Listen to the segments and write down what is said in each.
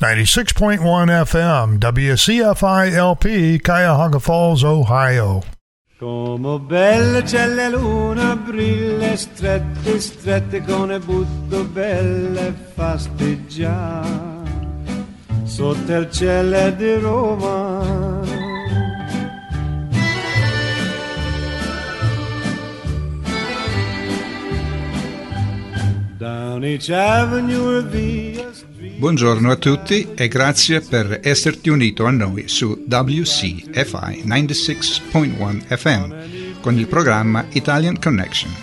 96.1 FM, WCFI LP, Cuyahoga Falls, Ohio. Come belle c'è la luna, brille strette, strette con e butto belle fasteggiare sotto il cielo di Roma. Buongiorno a tutti e grazie per esserti unito a noi su WCFI 96.1 FM con il programma Italian Connection.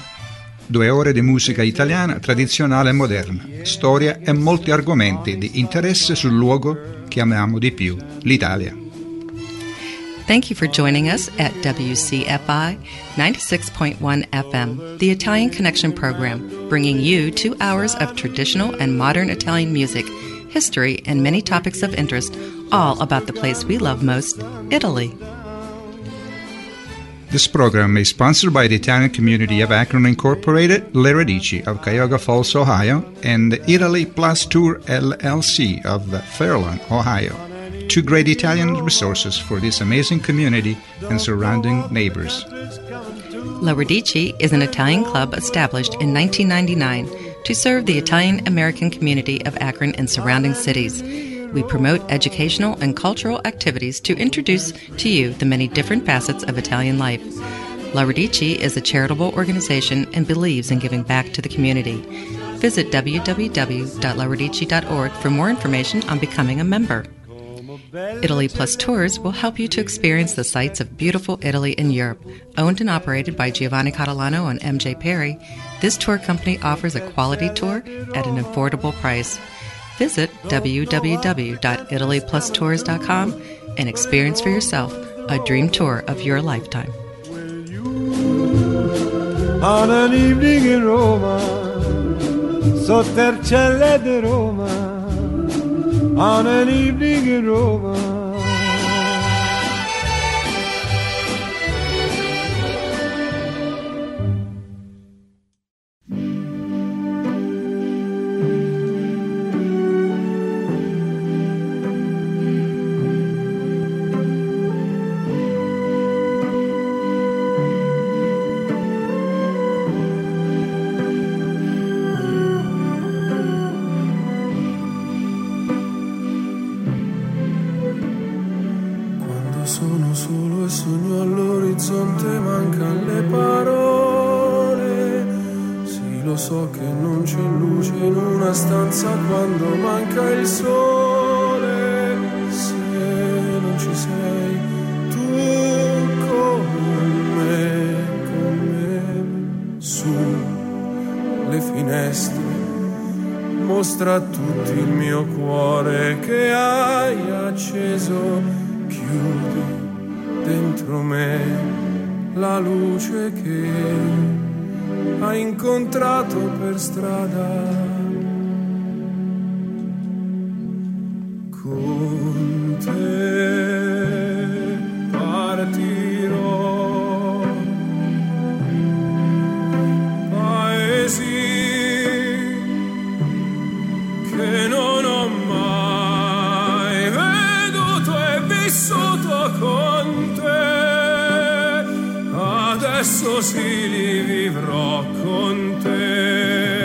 Due ore di musica italiana tradizionale e moderna, storia e molti argomenti di interesse sul luogo che amiamo di più, l'Italia. Thank you for joining us at WCFI 96.1 FM, the Italian Connection program, bringing you two hours of traditional and modern Italian music, history, and many topics of interest, all about the place we love most, Italy. This program is sponsored by the Italian community of Akron Incorporated, Le of Cuyahoga Falls, Ohio, and Italy Plus Tour LLC of Fairlawn, Ohio. Two great Italian resources for this amazing community and surrounding neighbors. La Radici is an Italian club established in 1999 to serve the Italian American community of Akron and surrounding cities. We promote educational and cultural activities to introduce to you the many different facets of Italian life. La Radici is a charitable organization and believes in giving back to the community. Visit www.laradici.org for more information on becoming a member. Italy Plus Tours will help you to experience the sights of beautiful Italy in Europe. Owned and operated by Giovanni Catalano and MJ Perry, this tour company offers a quality tour at an affordable price. Visit www.italyplustours.com and experience for yourself a dream tour of your lifetime. On an evening in Roma, cielo di Roma, on an evening in Roma. Vissuto con te. Adesso sì li vivrò con te.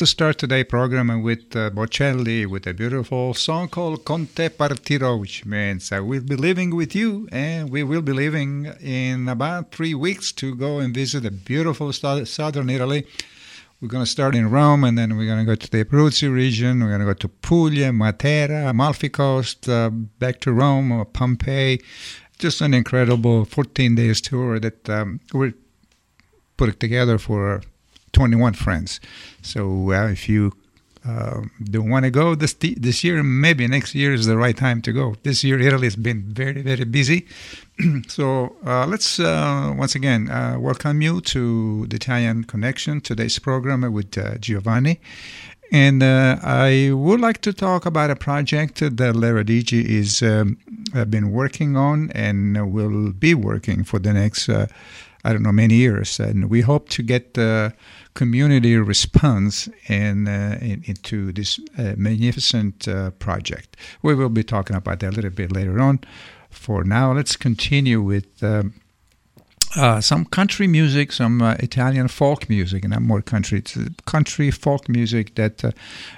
To start today's program with uh, Bocelli with a beautiful song called Con te partirò, which means I will be living with you, and we will be leaving in about three weeks to go and visit a beautiful sto- southern Italy. We're going to start in Rome, and then we're going to go to the Abruzzi region. We're going to go to Puglia, Matera, Amalfi Coast, uh, back to Rome, or Pompeii. Just an incredible 14 days tour that um, we're putting together for 21 friends. So uh, if you uh, don't want to go this this year, maybe next year is the right time to go. This year, Italy has been very very busy. so uh, let's uh, once again uh, welcome you to the Italian Connection today's program with uh, Giovanni. And I would like to talk about a project that La Radici is um, been working on and will be working for the next I don't know many years, and we hope to get community response in, uh, in into this uh, magnificent uh, project. We will be talking about that a little bit later on. For now, let's continue with. Um, uh, some country music, some uh, Italian folk music, and not more country. It's uh, country folk music that uh,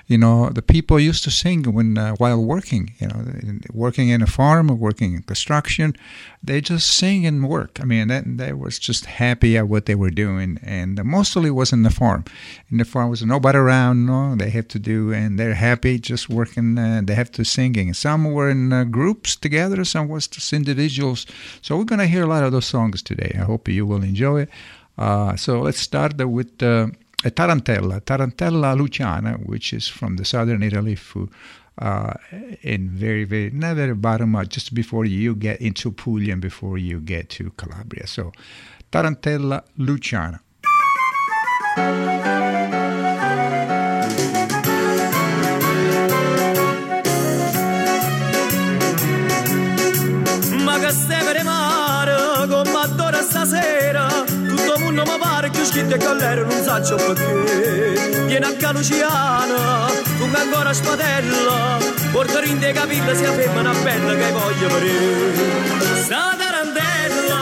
you know the people used to sing when uh, while working. You know, working in a farm, or working in construction, they just sing and work. I mean, that, they was just happy at what they were doing, and mostly was in the farm. In the farm was nobody around. No, they have to do, and they're happy just working. Uh, they have to singing. Some were in groups together. Some was just individuals. So we're gonna hear a lot of those songs today. I hope you will enjoy it. Uh, so let's start with uh, a tarantella, tarantella luciana, which is from the southern Italy, fu, uh, in very, very, not very bottom, uh, just before you get into Puglia and before you get to Calabria. So, tarantella luciana. che collero non saggio perché. Viene a Luciana, con ancora spadella porterin dei capilla si afferma una bella che voglio vedere. Sta tarantella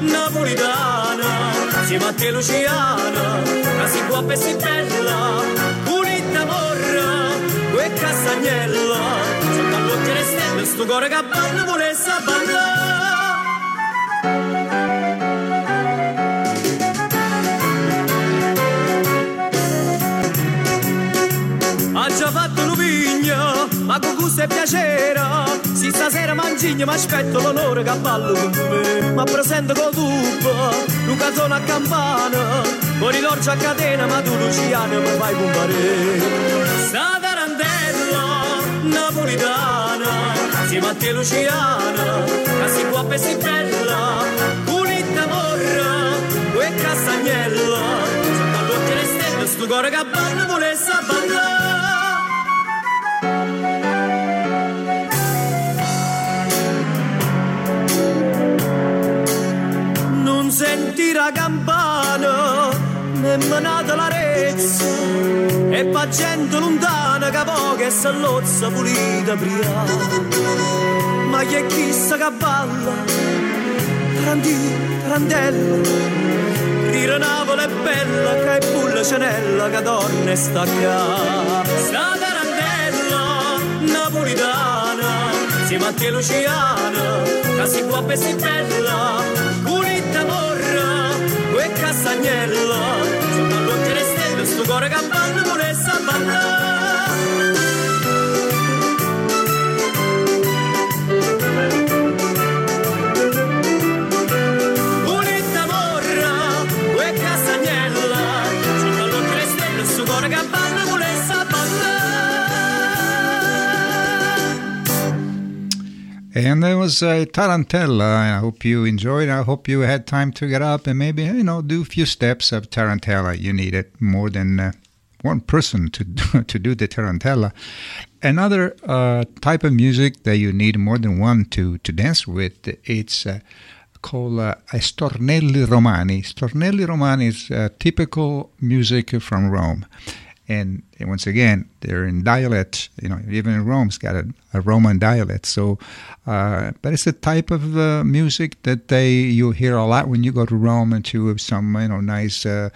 napolitana si batte Luciana ma si può per si bella pulita morra e castagnella. Sotto a bocca le stelle sto cuore che ballo volesse ballare ma con gusto e piacere. Si stasera mangigno, ma aspetto l'onore che ballo con me. Ma presento col tubo, un canzone a campana. Con l'orgia a catena, ma tu Luciano mi fai compare. Sta tarantella napolitana, siamo a te Luciana, che si può si bella. Pulita morra, quel castagnella, sotto all'occhio le stelle, sto cuore che balla vuole sa ballare. Senti la campana nemmeno nata la rezza e fa gente lontana che poca e s'allozza pulita pria Ma che chissà che balla, Tarantì, tarantello, Riranavola è bella, che è pulla cenella, che dorme sta qua. Sta tarantella, napolitana, si Mattia Luciana, che si può e si bella, zagnello, lo sto pure sabato. And there was a tarantella. I hope you enjoyed. I hope you had time to get up and maybe you know do a few steps of tarantella. You need it more than uh, one person to do, to do the tarantella. Another uh, type of music that you need more than one to to dance with. It's uh, called uh, stornelli romani. Stornelli romani is uh, typical music from Rome. And, once again, they're in dialect. You know, even in Rome's got a, a Roman dialect. So, uh, but it's a type of uh, music that they you hear a lot when you go to Rome and to some you know nice uh,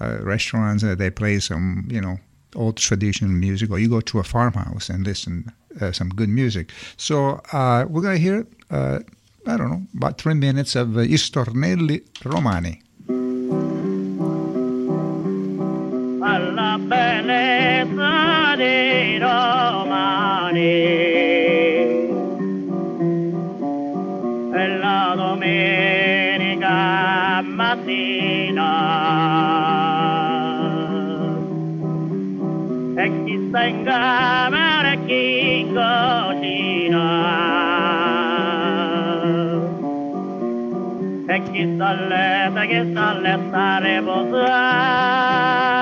uh, restaurants. Uh, they play some you know old traditional music, or you go to a farmhouse and listen uh, some good music. So uh, we're gonna hear. I don't know, about three minutes of uh, I Stornelli Romani. Alla bellezza dei romani. E la domenica mattina e chi sta in camera e chi in cucina e chi sta a letto, chi sta a letto a riposare.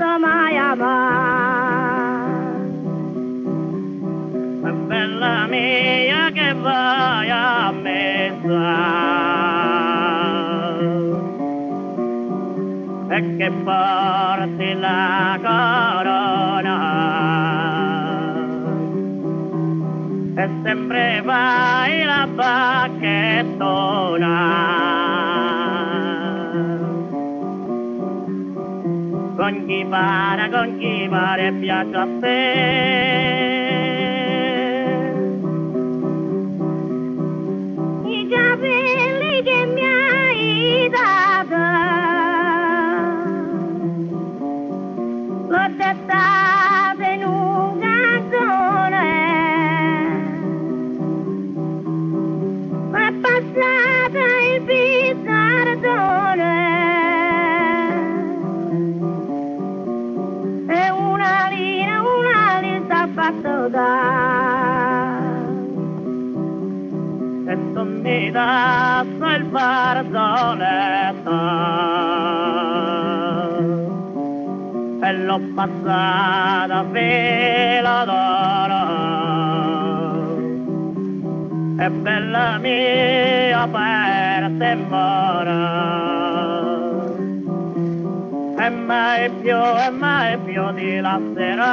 Posso mai amare. Bella mia che vai a messa e che porti la corona. E sempre vai la bacchettona con chi pare, con chi pare piace a te. Fatto da. E tu mi dai il fazzoletto e l'ho passata filo d'oro. E bella mia per te mora. e mai più e mai più ti lascerò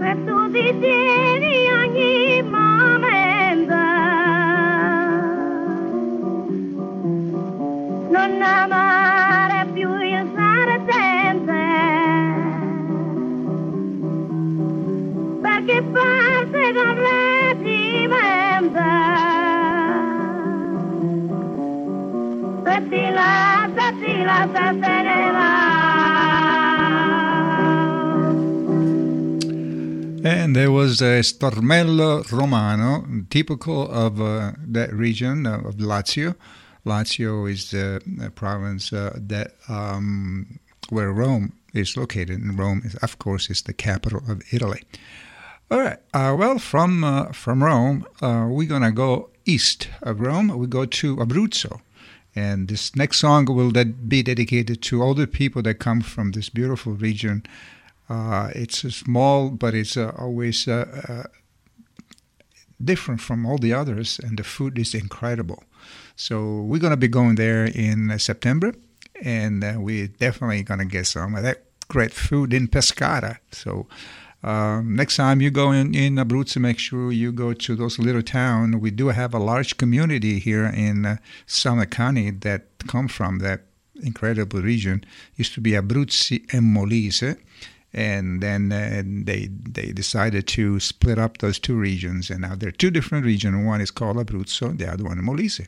e tu ti tieni ogni momento. Non amare più il sargente perché parte con And there was a Stornello Romano, typical of uh, that region uh, of Lazio. Lazio is the uh, province uh, that um, where Rome is located in Rome. Of course, is the capital of Italy. All right. Uh, well, from uh, from Rome, uh, we're gonna go east of Rome. We go to Abruzzo, and this next song will be dedicated to all the people that come from this beautiful region. Uh, it's small, but it's uh, always uh, different from all the others, and the food is incredible. So we're gonna be going there in September, and we're definitely gonna get some of that great food in Pescara. So. Um, next time you go in, in Abruzzo, make sure you go to those little towns. We do have a large community here in uh, Salernitana that come from that incredible region. Used to be Abruzzi and Molise, and then uh, they they decided to split up those two regions, and now they're two different regions. One is called Abruzzo, the other one Molise.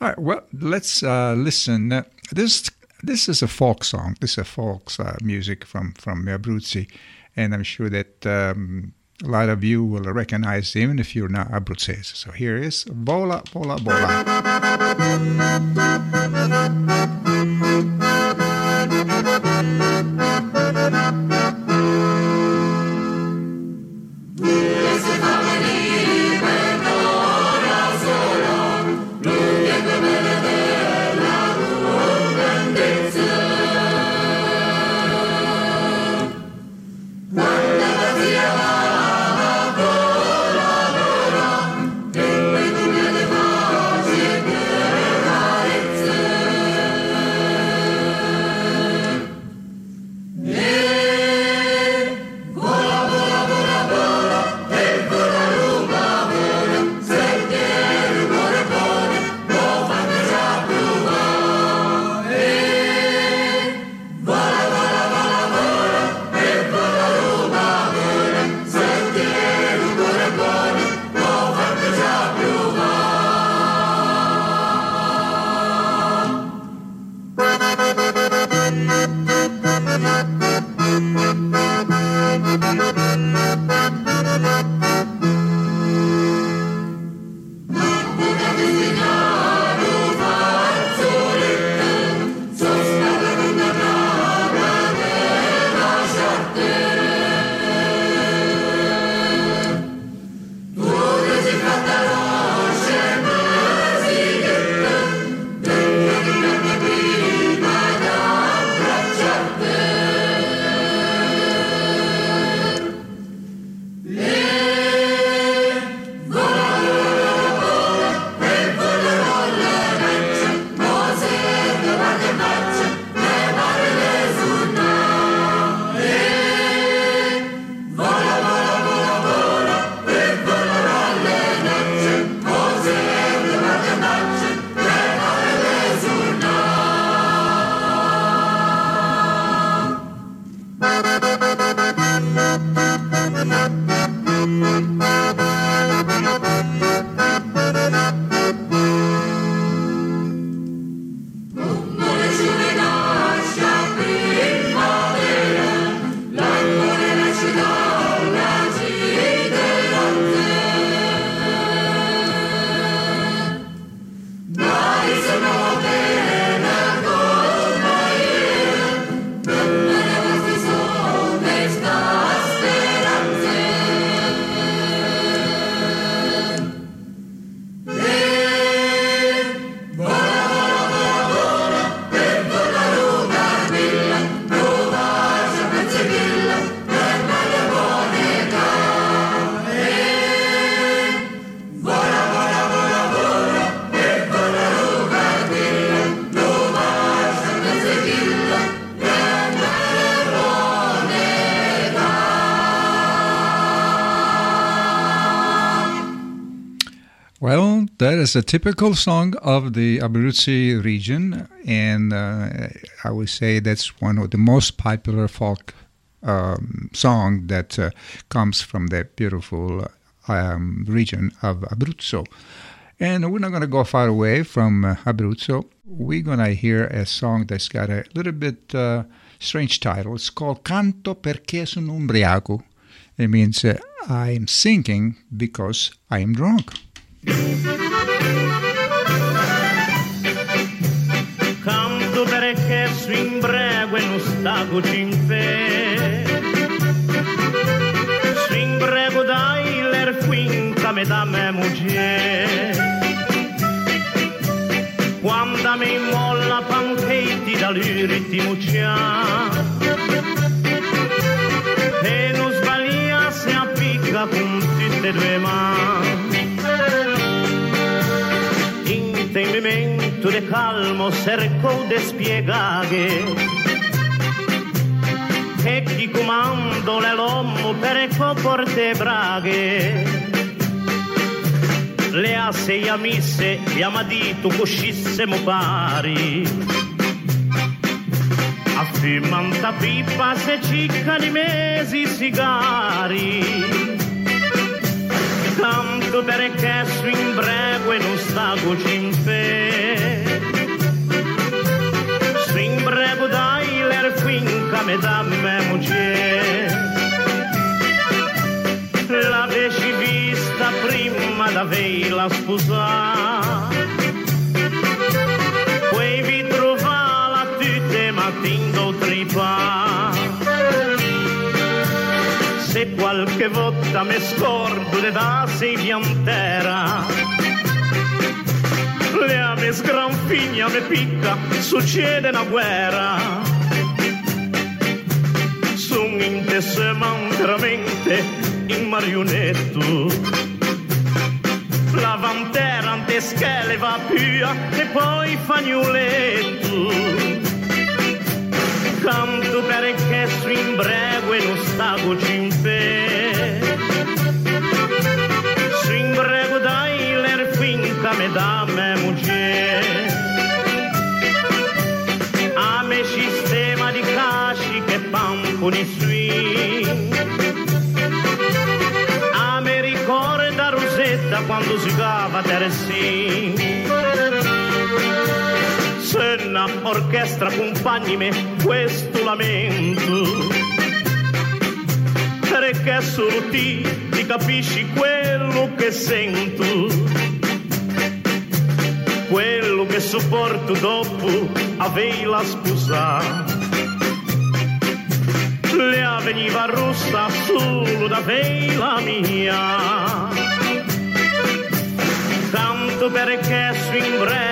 All right, well, let's uh, listen. This this is a folk song. This is a folk uh, music from from Abruzzi and I'm sure that um, a lot of you will recognize even if you're not Abruzzese. So here is Vola, Vola, Vola. Is a typical song of the Abruzzi region, and uh, I would say that's one of the most popular folk um, song that uh, comes from that beautiful um, region of Abruzzo. And we're not going to go far away from uh, Abruzzo. We're going to hear a song that's got a little bit uh, strange title. It's called Canto perché sono ubriaco. It means uh, I'm singing because I am drunk. Canto perché su imbrego e non stago in fe. Su imbrego dai l'er finta me da me moglie quando mi molla panchetti da lui ritmo e non sbaglia se appicca con tutte e mani intendimento de calmo cerco de spiegare e chi comando le l'uomo per porte braghe. Le asse e amisse e amadito coscissemo pari. Affirmanta pippa se cicca di mesi sigari tanto perché su imbrego e non stago in fe su imbrego dai l'er finca me da me moglie l'avessi vista prima da la sposa. Poi vi trovala tutte mattino tripa se qualche volta mi scordo le dasi piantera le ame sgranfigna me picca succede una guerra. Son in te se veramente in marionetto. La vantera ante schele va più e poi fagnoletto canto perché su imbrego e non stago in fe su imbrego dai l'er finca me da me moglie a me sistema di casci che pamponi sui. A me ricorda Rosetta quando si cava Teressin Senna, orchestra, compagni me, questo lamento. Perché solo ti, ti capisci quello che sento. Quello che sopporto dopo avei la sposa. Le veniva rossa solo da la mia tanto perché su imbrego e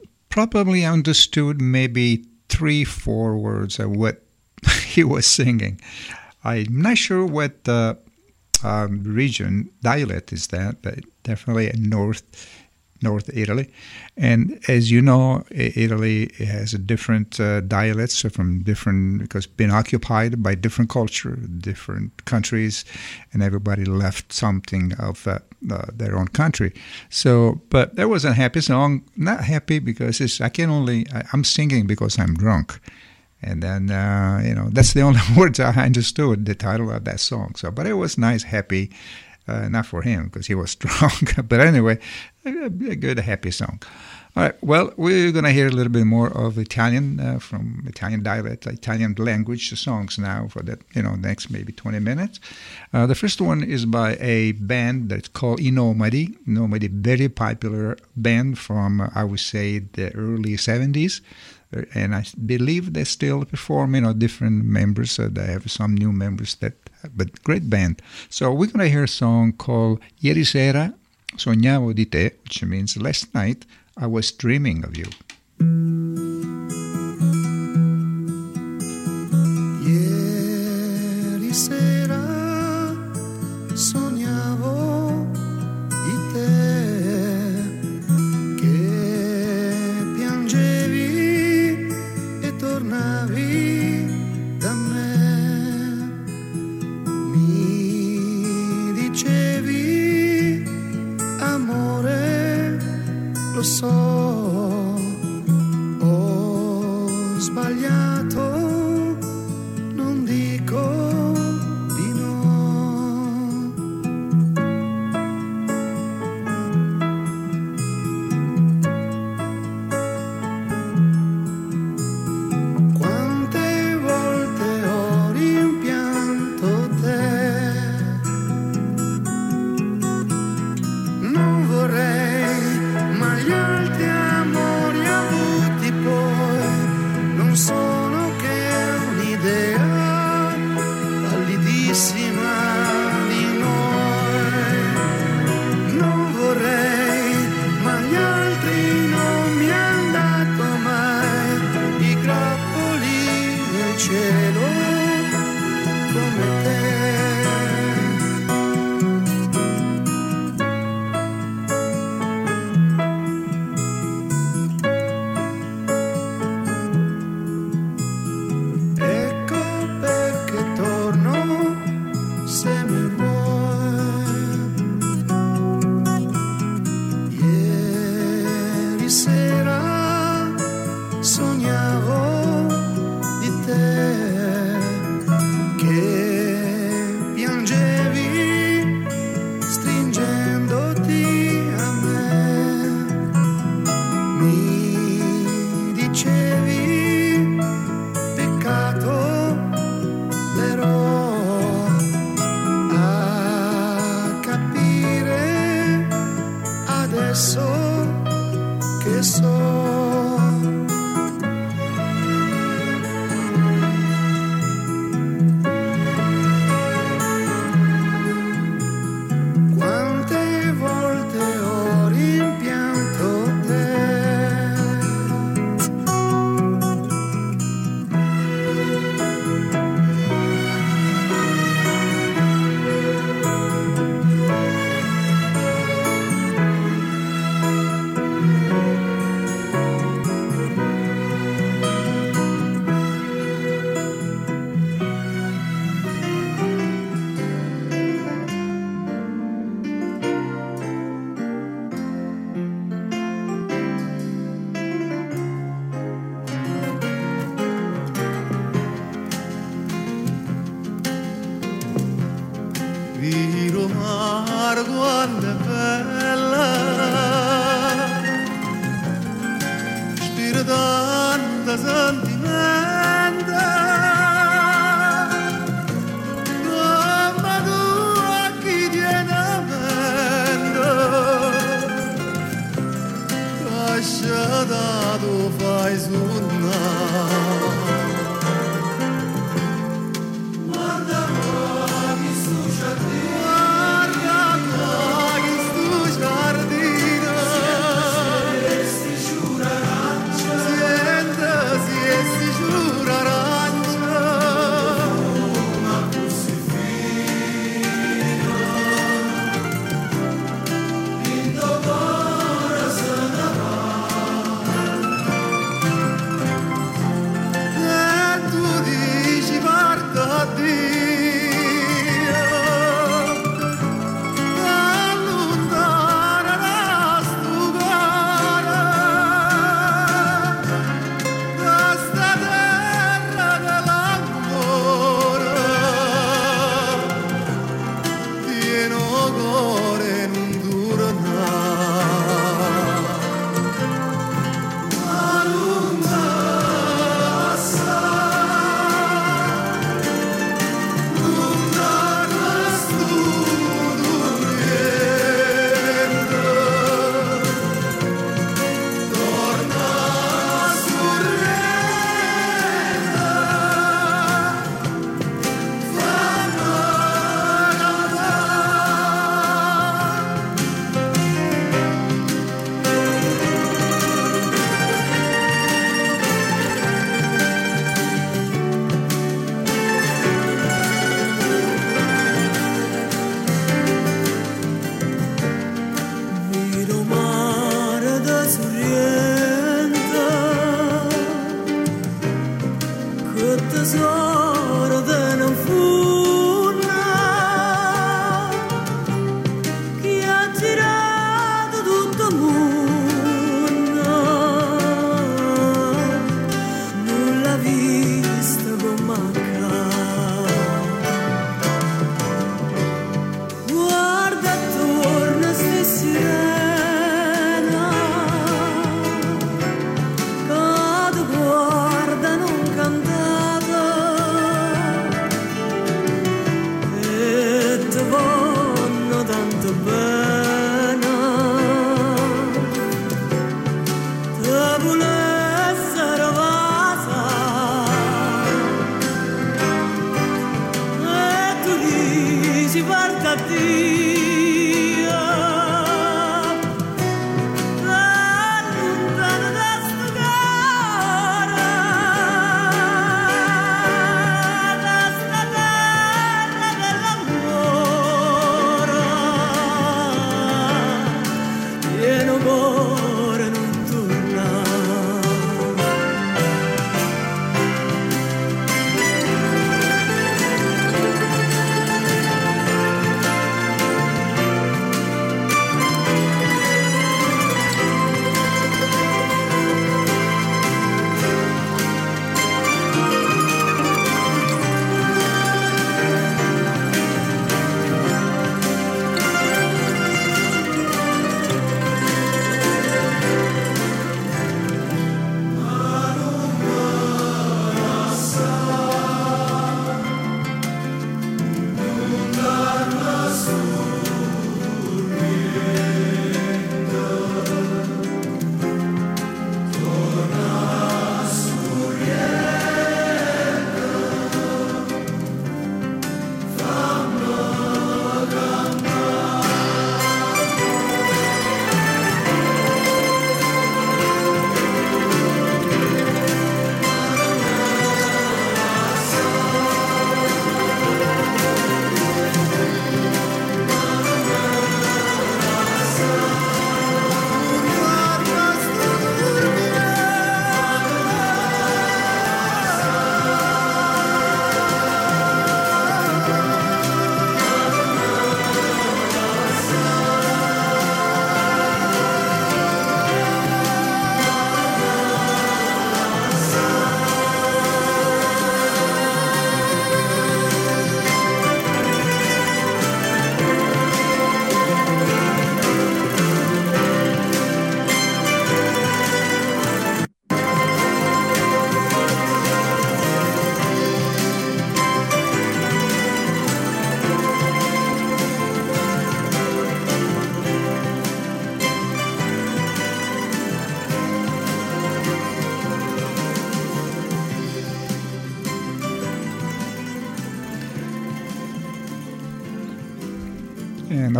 probably understood maybe three, four words of what he was singing. I'm not sure what the um, region dialect is that, but definitely a North North Italy. And as you know, Italy has different uh, dialects from different because been occupied by different culture, different countries, and everybody left something of uh, uh, their own country. So, but that was a happy song. Not happy because it's I can only I, am singing because I'm drunk. And then, uh, you know, that's the only words I understood, the title of that song. So, but it was nice, happy, uh, not for him because he was strong. but anyway, a, good, happy song. All right. Well, we're going to hear a little bit more of Italian uh, from Italian dialect, Italian language songs now for the you know next maybe 20 minutes. Uh, the first one is by a band that's called I Nomadi. Nomadi, very popular band from I would say the early 70s, uh, and I believe they still perform. You know, different members. Uh, they have some new members that, but great band. So we're to hear a song called Ieri sera sognavo di te, which means last night I was dreaming of you. Lo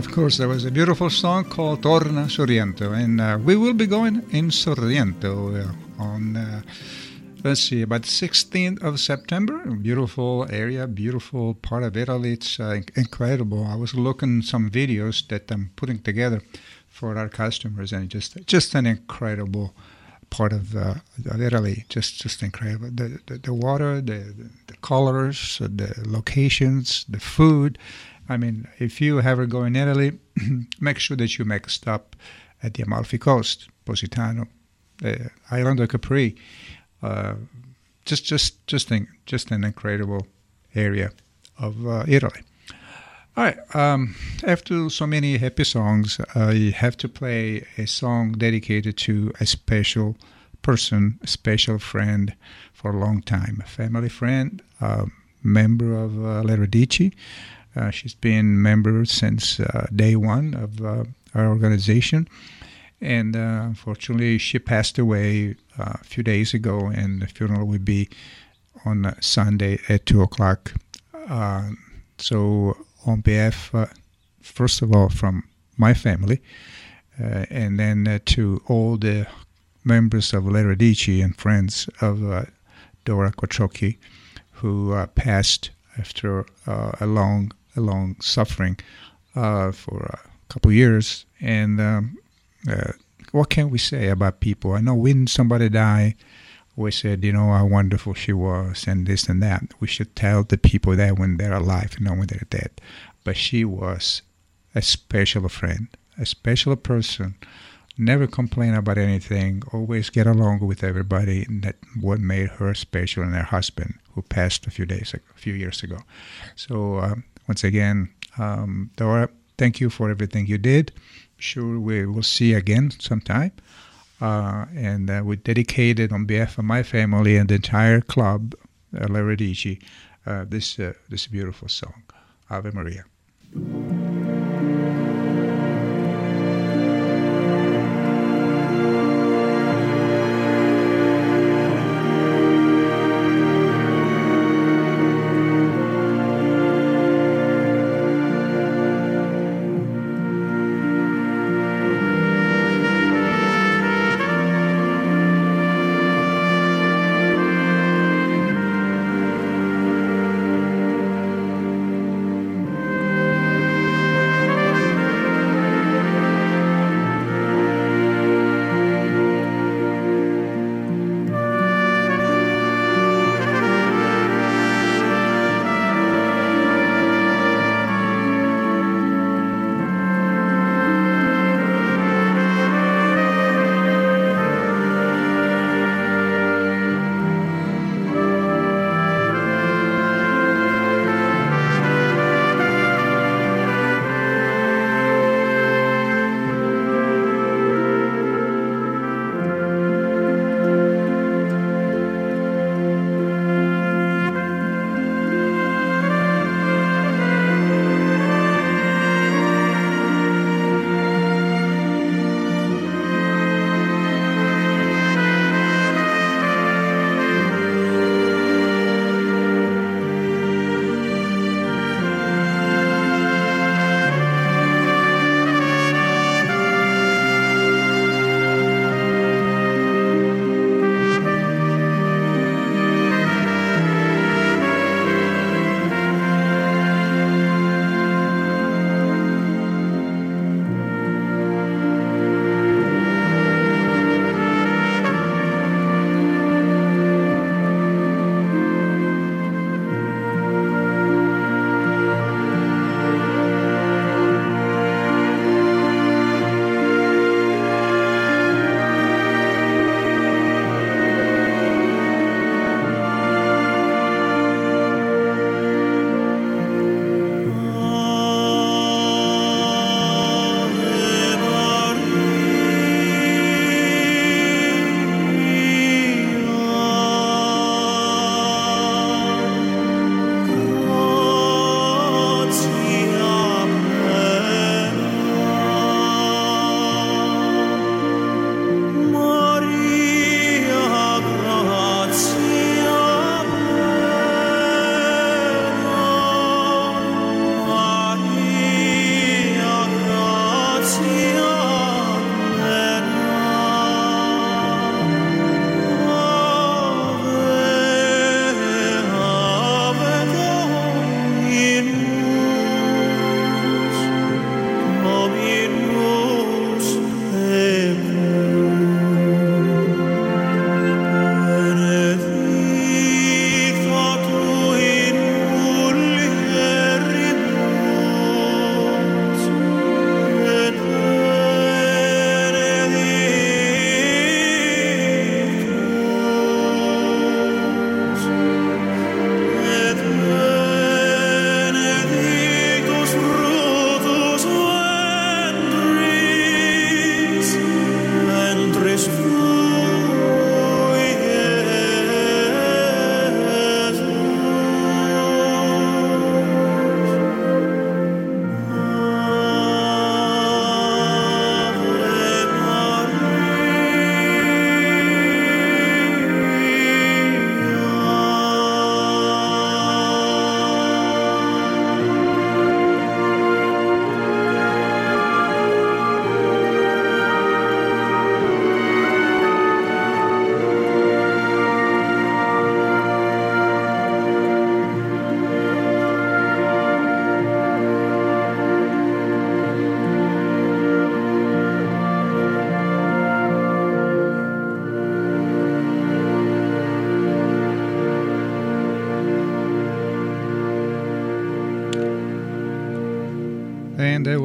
of course, there was a beautiful song called Torna Sorrento. And uh, we will be going in Sorrento uh, on, uh, let's see, about 16th of September. Beautiful area, beautiful part of Italy. It's uh, incredible. I was looking some videos that I'm putting together for our customers, and just just an incredible part of, uh, of Italy. Just just incredible. The the, the water, the, the colors, the locations, the food. I mean, if you ever go in Italy, make sure that you make a stop at the Amalfi Coast, Positano, the island of Capri. Uh, just just just an, just an incredible area of uh, Italy. All right. Um, after so many happy songs, I have to play a song dedicated to a special person, a special friend for a long time, a family friend, a member of uh, Le Radici. Uh, she's been member since uh, day one of uh, our organization. And unfortunately, she passed away a few days ago, and the funeral will be on Sunday at 2 o'clock. so on behalf, first of all, from my family, uh, and then uh, to all the members of Le Radici and friends of uh, Dora Quattrocchi, who passed after a long, long suffering for a couple years. And um, what can we say about people? I know when somebody died, we said, you know, how wonderful she was and this and that. We should tell the people that when they're alive, not when they're dead. But she was a special friend, a special person. Never complain about anything. Always get along with everybody. And that what made her special, and her husband, who passed a few days, a few years ago. So um, once again, um, Dora, thank you for everything you did. Sure, we will see again sometime. Uh, and uh, we dedicated on behalf of my family and the entire club, uh, Le Radici, uh, this uh, this beautiful song, Ave Maria.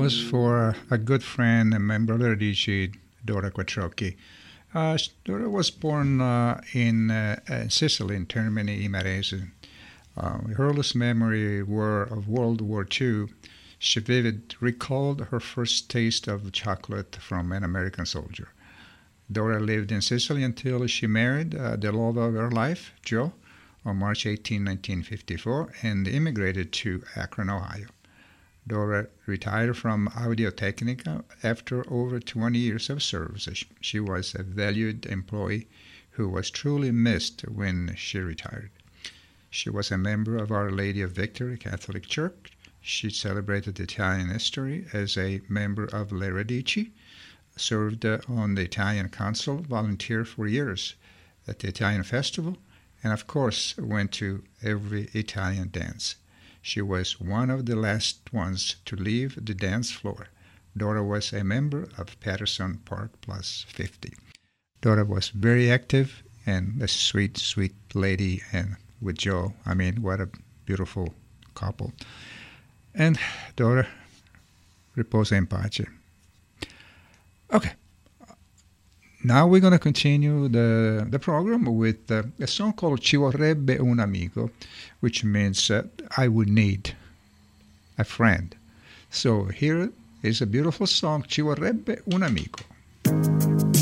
Was for a good friend and my brother Radici, Dora Quattrocchi. Uh, Dora was born uh, in, uh, in Sicily, in Termini, Imerese. Uh, her earliest memory were of World War II. She vivid recalled her first taste of chocolate from an American soldier. Dora lived in Sicily until she married uh, the love of her life, Joe, on March 18, 1954, and immigrated to Akron, Ohio. Dora retired from Audio-Technica after over 20 years of service. She was a valued employee who was truly missed when she retired. She was a member of Our Lady of Victory Catholic Church. She celebrated Italian history as a member of Le Radici, served on the Italian Council, volunteered for years at the Italian Festival, and of course went to every Italian dance. She was one of the last ones to leave the dance floor. Dora was a member of Patterson Park Plus 50. Dora was very active and a sweet, sweet lady, and with Joe, I mean, what a beautiful couple. And Dora, riposa in pace. Okay, now we're going to continue the, the program with uh, a song called Ci vorrebbe un amico, which means uh, I would need a friend. So here is a beautiful song, Ci vorrebbe un amico.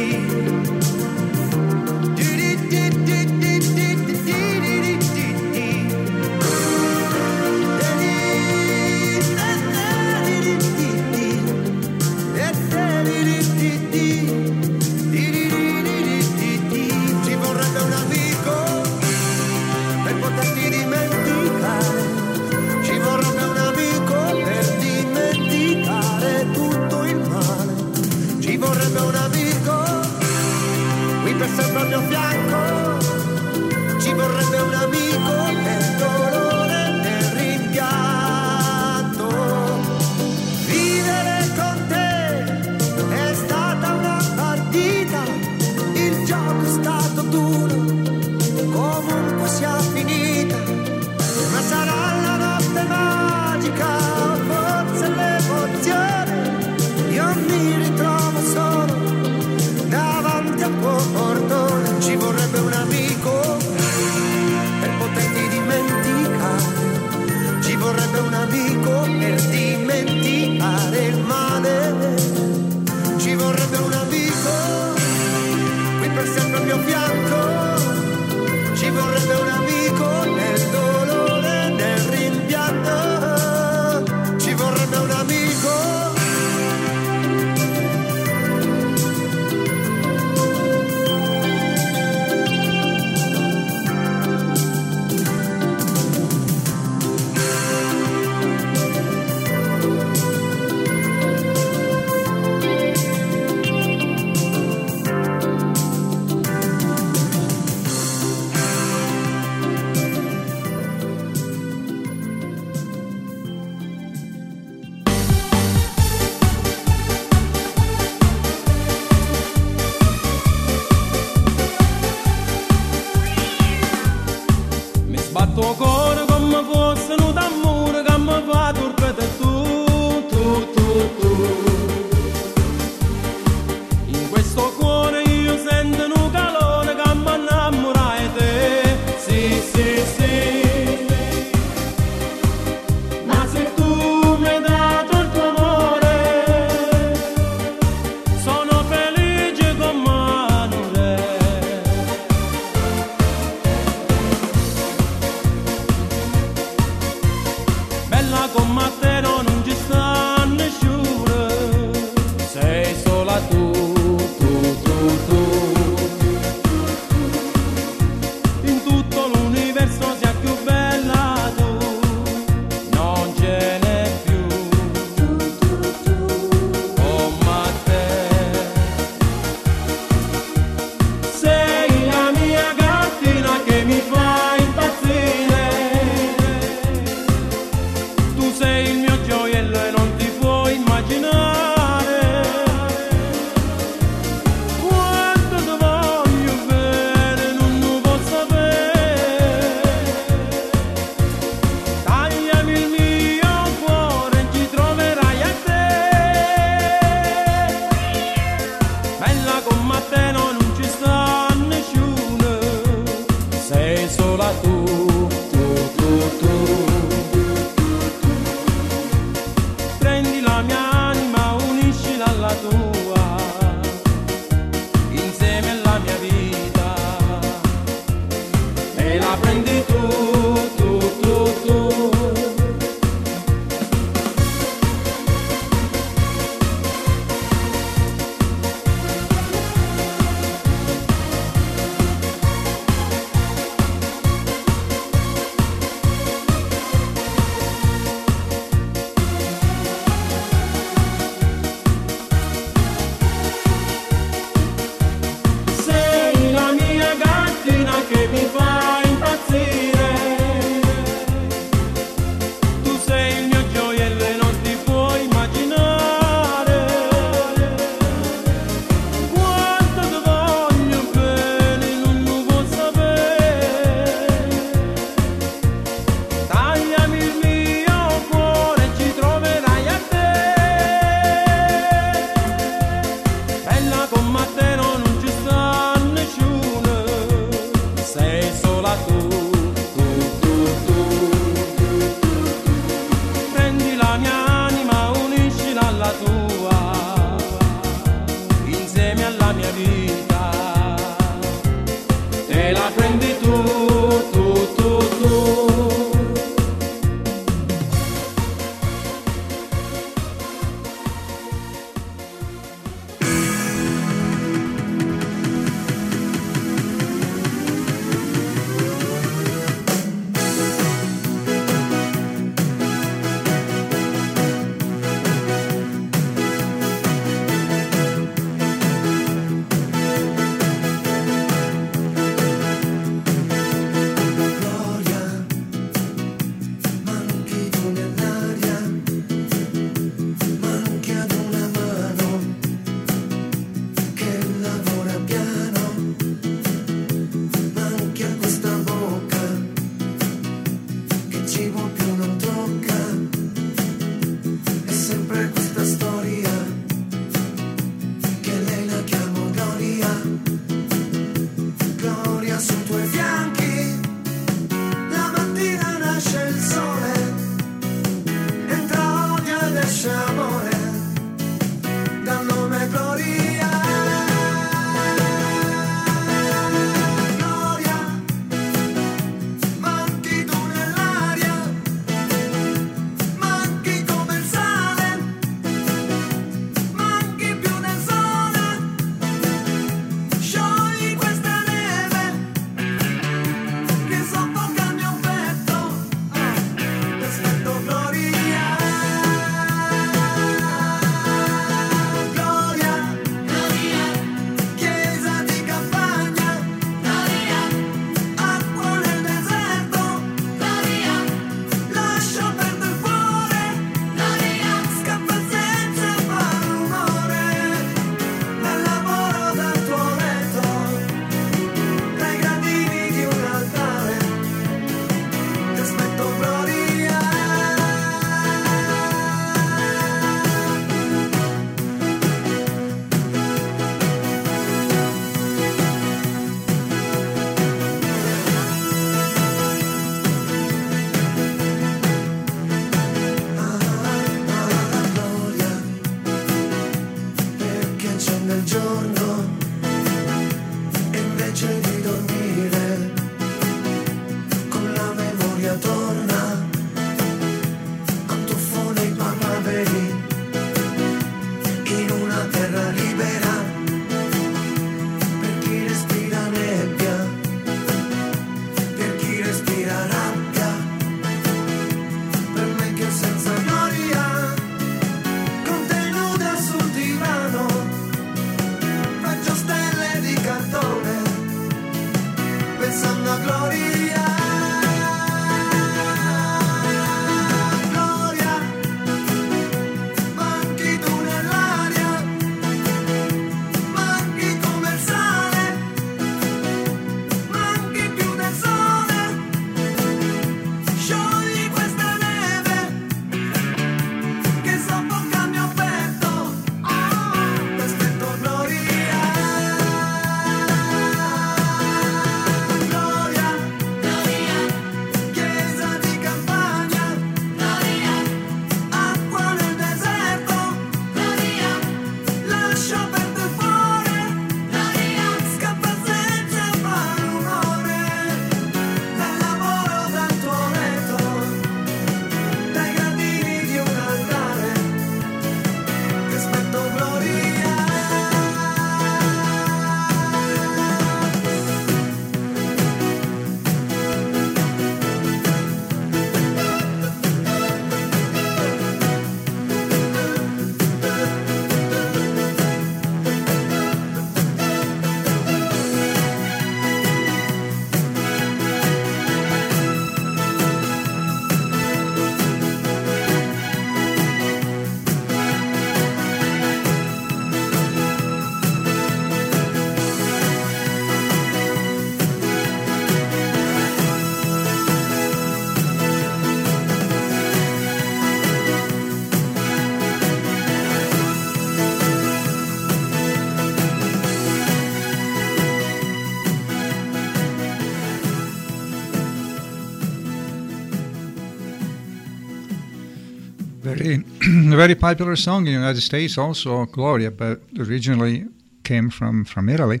Very popular song in the United States, also Gloria, but originally came from, from Italy.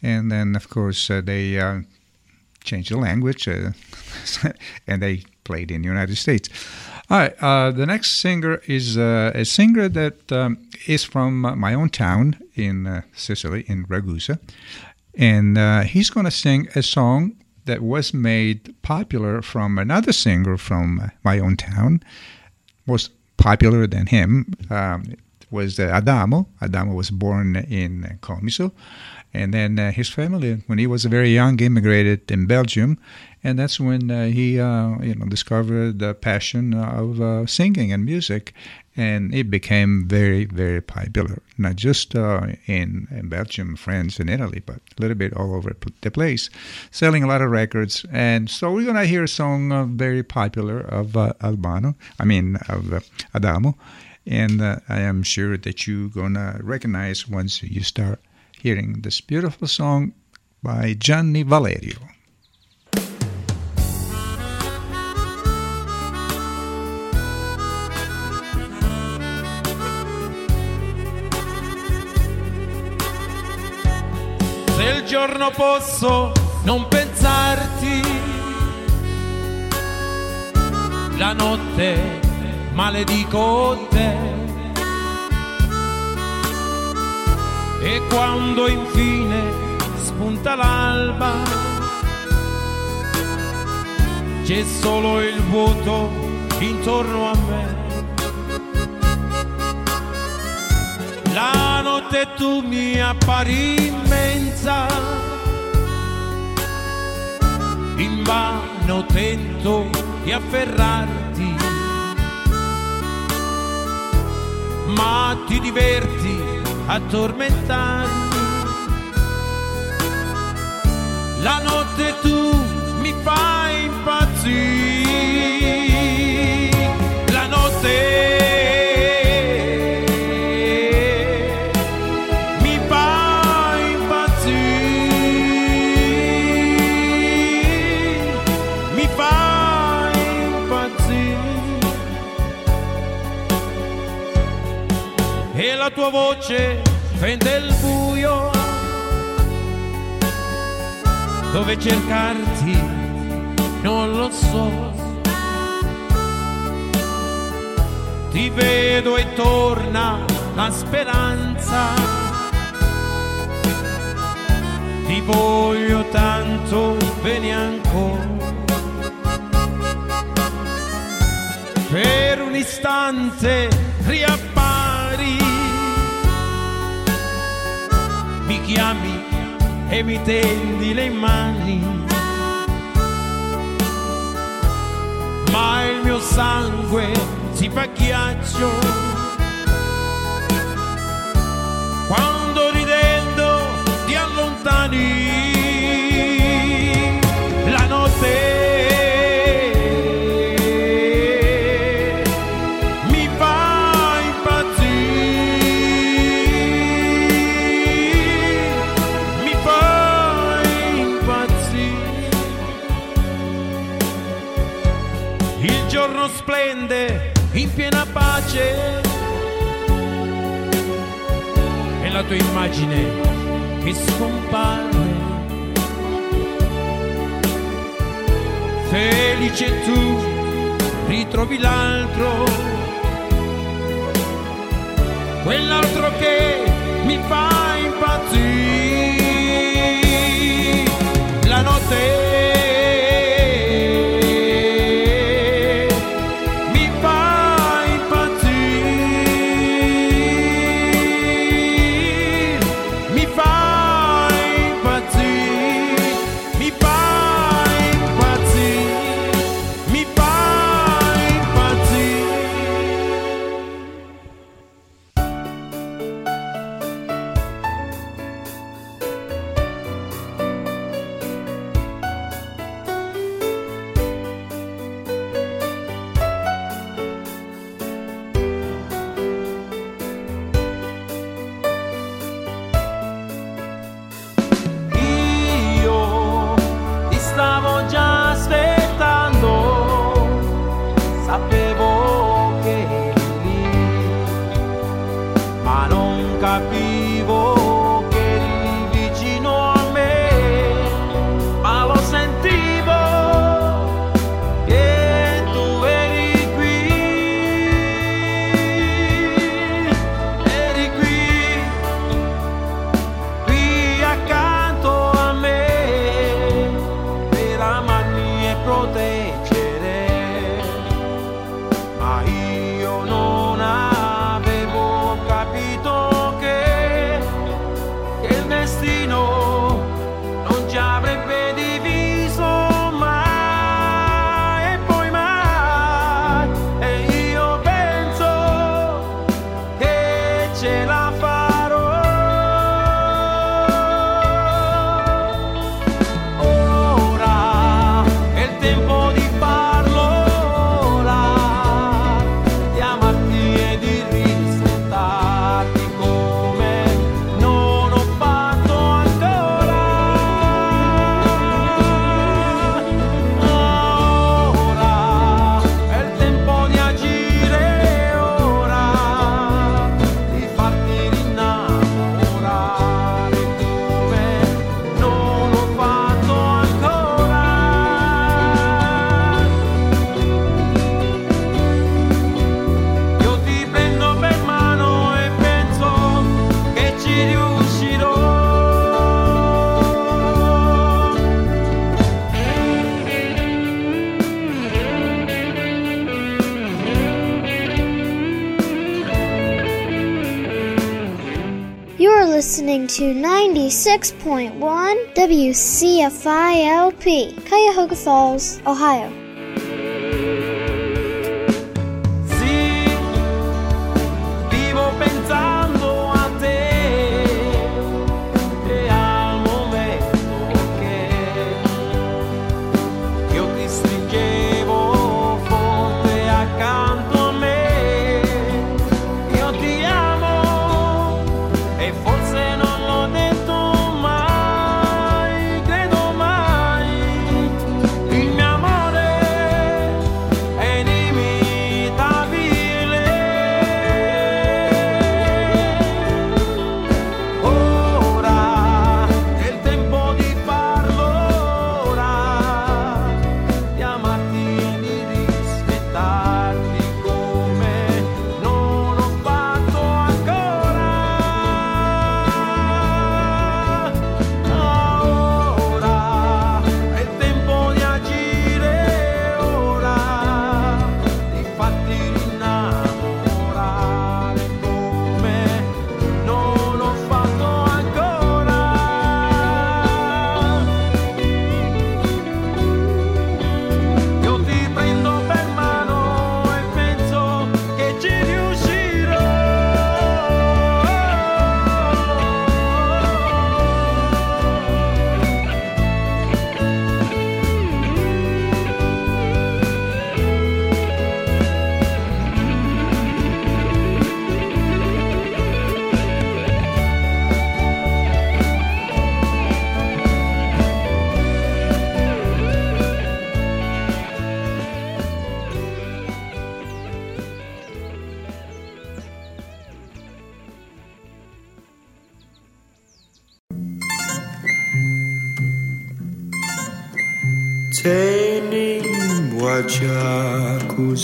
And then, of course, uh, they uh, changed the language uh, and they played in the United States. All right, uh, the next singer is uh, a singer that um, is from my own town in Sicily, in Ragusa. And he's going to sing a song that was made popular from another singer from my own town, was popular than him, um, was Adamo. Adamo was born in Comiso. And then uh, his family, when he was very young, immigrated in Belgium, and that's when uh, he, uh, you know, discovered the passion of uh, singing and music, and it became very, very popular, not just uh, in, in, Belgium, France, and Italy, but a little bit all over the place, selling a lot of records. And so we're gonna hear a song uh, very popular of Albano, I mean of Adamo, and I am sure that you're gonna recognize once you start hearing this beautiful song by Gianni Valerio. Giorno posso non pensarti, la notte maledico te e quando infine spunta l'alba c'è solo il vuoto intorno a me. La notte tu mi appari immensa, in vano tento di afferrarti, ma ti diverti a tormentarmi. La notte tu mi fai impazzire, la notte tua voce fende il buio dove cercarti non lo so. Ti vedo e torna la speranza. Ti voglio tanto vieni ancora. Per un istante riappari mi chiami e mi tendi le mani, ma il mio sangue si fa ghiaccio piena pace e la tua immagine che scompare. Felice tu ritrovi l'altro, quell'altro che mi fa impazzire. La notte to 96.1 WCFILP, Cuyahoga Falls, Ohio.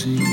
Già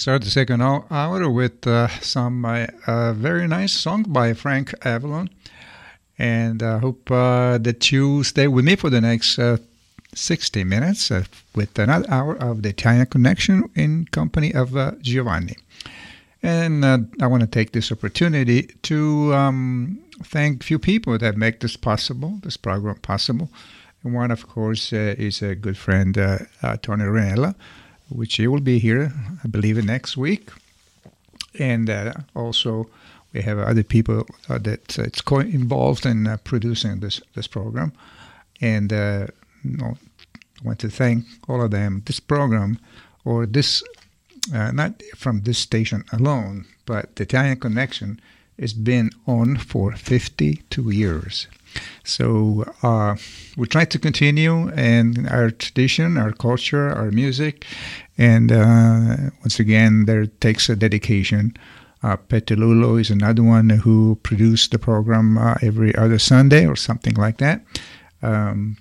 start the second hour with uh, some uh, very nice song by Frank Avalon. And I hope uh, that you stay with me for the next uh, 60 minutes uh, with another hour of the Italian Connection in company of Giovanni. And I want to take this opportunity to um, thank few people that make this possible, this program possible. And one, of course, is a good friend, Tony Renella, which he will be here, I believe, next week. And uh, also, we have other people uh, that uh, it's co- involved in uh, producing this this program. And uh, you know, I want to thank all of them. This program, or this, uh, not from this station alone, but the Italian Connection has been on for 52 years. So uh, we try to continue and our tradition, our culture, our music, and uh, once again, there takes a dedication. Uh, is another one who produced the program uh, every other Sunday or something like that. Um,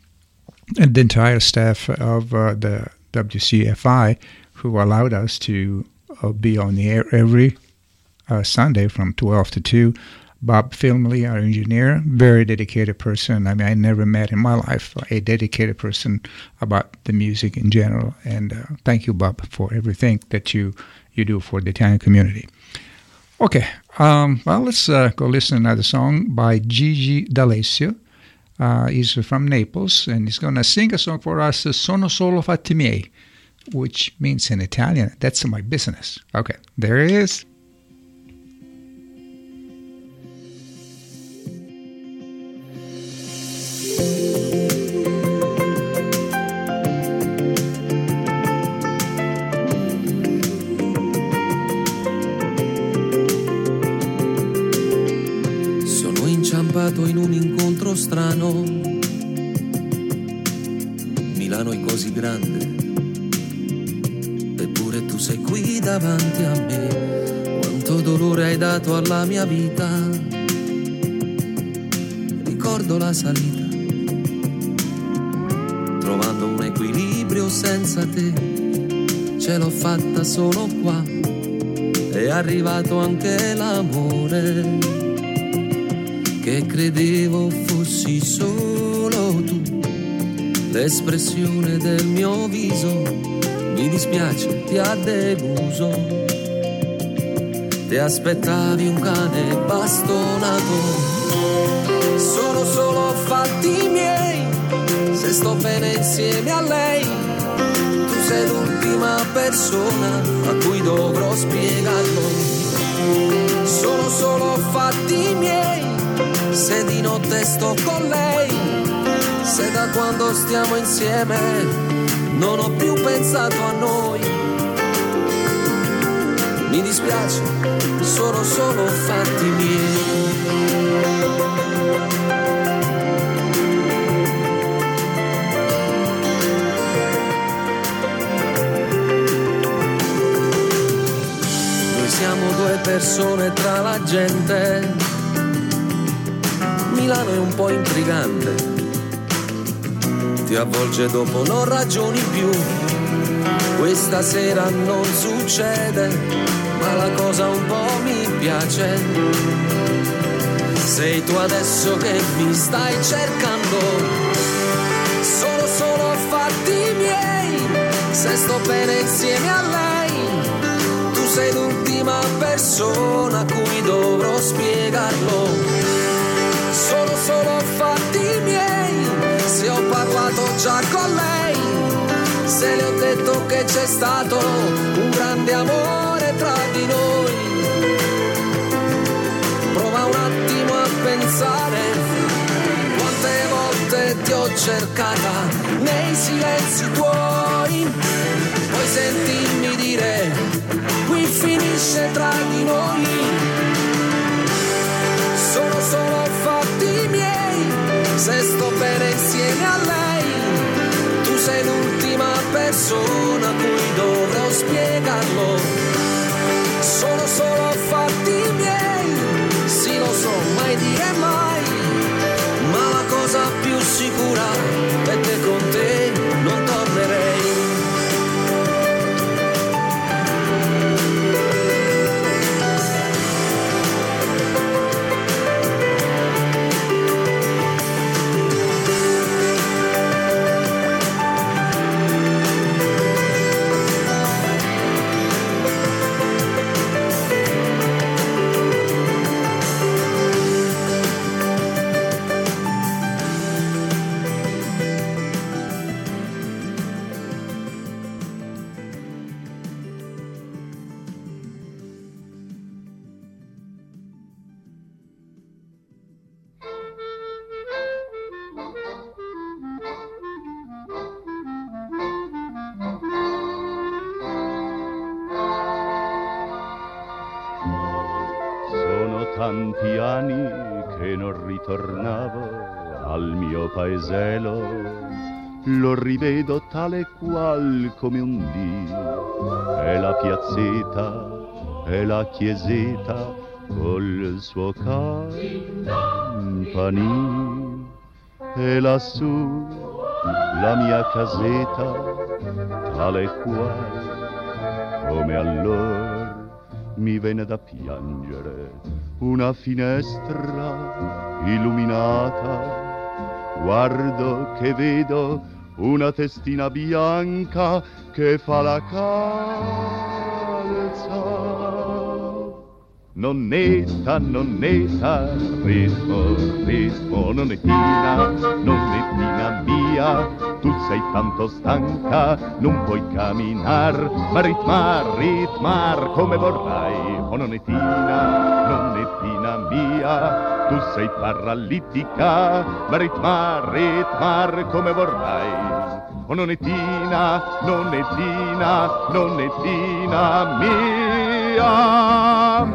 and the entire staff of uh, the WCFI who allowed us to uh, be on the air every uh, Sunday from 12 to 2. Bob Filmley, our engineer, very dedicated person. I mean, I never met in my life a dedicated person about the music in general. And uh, thank you, Bob, for everything that you, you do for the Italian community. Okay, um, well, let's uh, go listen to another song by Gigi D'Alessio. Uh, he's from Naples, and he's going to sing a song for us, Sono solo fatti miei, which means in Italian, that's my business. Okay, there it is. Inciampato in un incontro strano. Milano è così grande, eppure tu sei qui davanti a me. Quanto dolore hai dato alla mia vita. Ricordo la salita, trovando un equilibrio senza te. Ce l'ho fatta solo qua, è arrivato anche l'amore che credevo fossi solo tu, l'espressione del mio viso, mi dispiace, ti ha deluso, ti aspettavi un cane bastonato, sono solo fatti miei, se sto bene insieme a lei, tu sei l'ultima persona a cui dovrò spiegarlo, sono solo fatti miei se di notte sto con lei, se da quando stiamo insieme non ho più pensato a noi. Mi dispiace, sono solo fatti miei. Noi siamo due persone tra la gente Milano è un po' intrigante, ti avvolge dopo non ragioni più. Questa sera non succede, ma la cosa un po' mi piace. Sei tu adesso che mi stai cercando, sono solo fatti miei, se sto bene insieme a lei. Tu sei l'ultima persona a spiegarlo. Sono fatti miei, se ho parlato già con lei, se le ho detto che c'è stato un grande amore tra di noi. Prova un attimo a pensare quante volte ti ho cercata nei silenzi tuoi, poi sentirmi dire qui finisce tra di noi. Se sto bene insieme a lei, tu sei l'ultima persona a cui dovrò spiegarlo. Sono solo fatti miei, sì lo so, mai dire mai, ma la cosa più sicura Lo rivedo tale qual come un Dio. È la piazzetta, è la chiesetta col suo campanile. E lassù la mia casetta, tale qual come allora mi venne da piangere una finestra illuminata. Guardo che vedo una testina bianca che fa la calza. Nonnetta, nonnetta, ritmo, ritmo, nonnettina, nonnettina mia, tu sei tanto stanca, non puoi camminar, ma ritmar, ritmar come vorrai, oh nonnettina, nonnettina mia, tu sei paralitica, ma ritmar, ritmar come vorrai, oh nonnettina, nonnettina, nonnettina mia. Ritmo,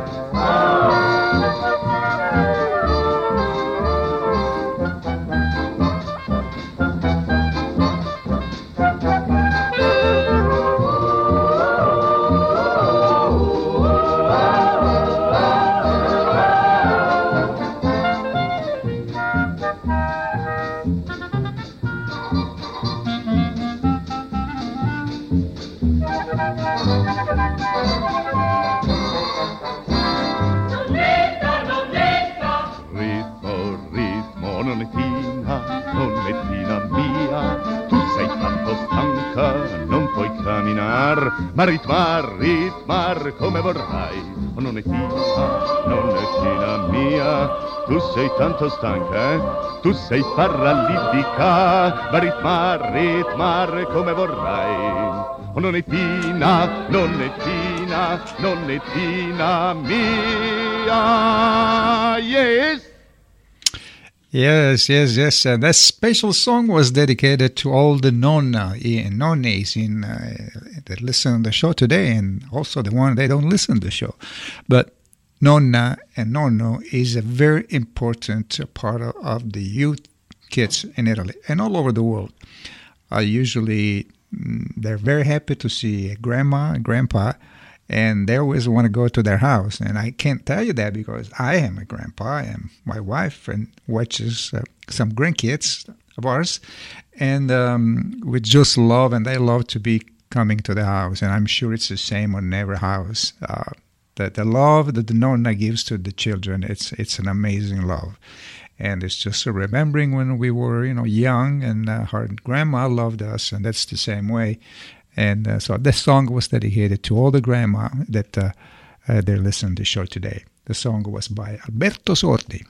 ritmar come vorrai. Oh, nonnettina, nonnettina mia, tu sei tanto stanca, eh? tu sei paralitica, ma ritmar, ritmar come vorrai. Oh, nonnettina, nonnettina, nonnettina mia, yes. Yes, yes, yes. Uh, that special song was dedicated to all the nonna, in, nonnes in, uh, that listen to the show today and also the one that don't listen to the show. But nonna and nonno is a very important part of, the youth kids in Italy and all over the world. Uh, usually mm, they're very happy to see a grandma and grandpa and they always want to go to their house. And I can't tell you that because I am a grandpa and my wife and watches uh, some grandkids of ours, and um, we just love and they love to be coming to the house. And I'm sure it's the same on every house. Uh, the, the love that the nonna gives to the children, it's it's an amazing love. And it's just remembering when we were, you know, young, and uh, our grandma loved us, and that's the same way. And uh, so this song was dedicated to all the grandma that uh, uh, they're listening to the show today. The song was by Alberto Sordi.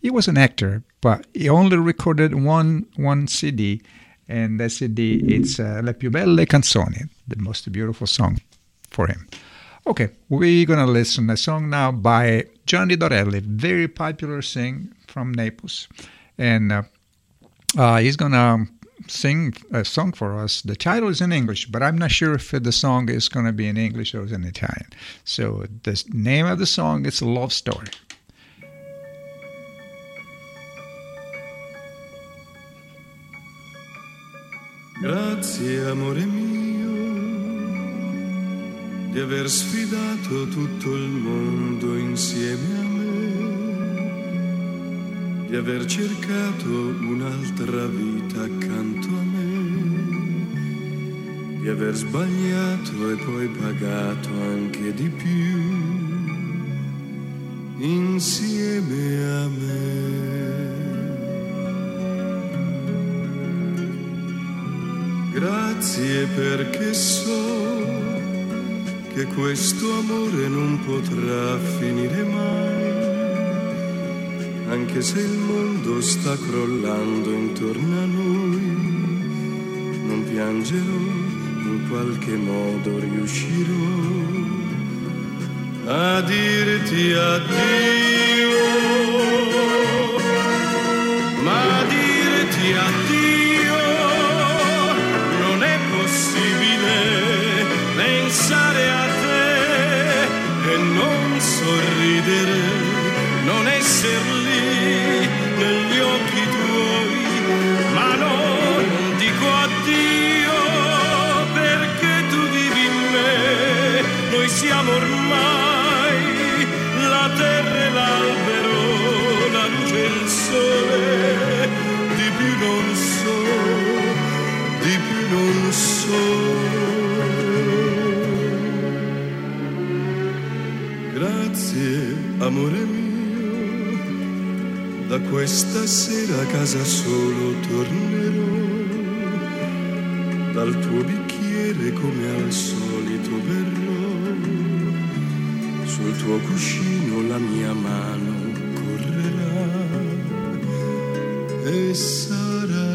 He was an actor, but he only recorded one one CD, and that CD it's uh, Le più belle canzoni, the most beautiful song for him. Okay, we're gonna listen a song now by Johnny Dorelli, very popular singer from Naples, and uh, uh, he's gonna sing a song for us. The title is in English, but I'm not sure if the song is gonna be in English or in Italian. So the name of the song is Love Story. Grazie amore mio di aver sfidato tutto il mondo insieme a me, di aver cercato un'altra vita accanto a me, di aver sbagliato e poi pagato anche di più insieme a me. Grazie perché so che questo amore non potrà finire mai, anche se il mondo sta crollando intorno a noi, non piangerò, in qualche modo riuscirò a dirti addio, questa sera a casa solo tornerò, dal tuo bicchiere come al solito verrò, sul tuo cuscino la mia mano correrà e sarai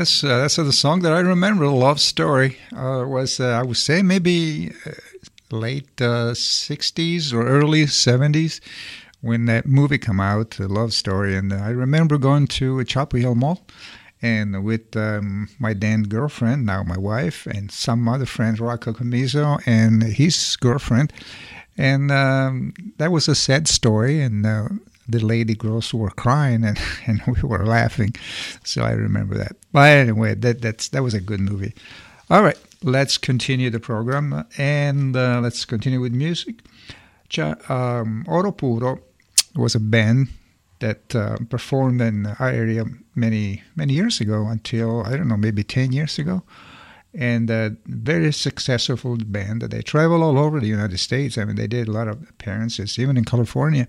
yes, uh, that's the song that I remember. Love Story uh, was, uh, I would say, maybe uh, late uh, 60s or early 70s when that movie came out, The Love Story. And I remember going to a Chapel Hill Mall and with um, my then girlfriend, now my wife, and some other friends, Rocco Camiso and his girlfriend. And um, that was a sad story. And uh, the lady girls were crying and, and we were laughing. So I remember that. But anyway, that that's that was a good movie. All right, let's continue the program and uh, let's continue with music. Um, Oro Puro was a band that uh, performed in our area many many years ago until I don't know maybe ten years ago, and a very successful band. That they travel all over the United States. I mean, they did a lot of appearances even in California.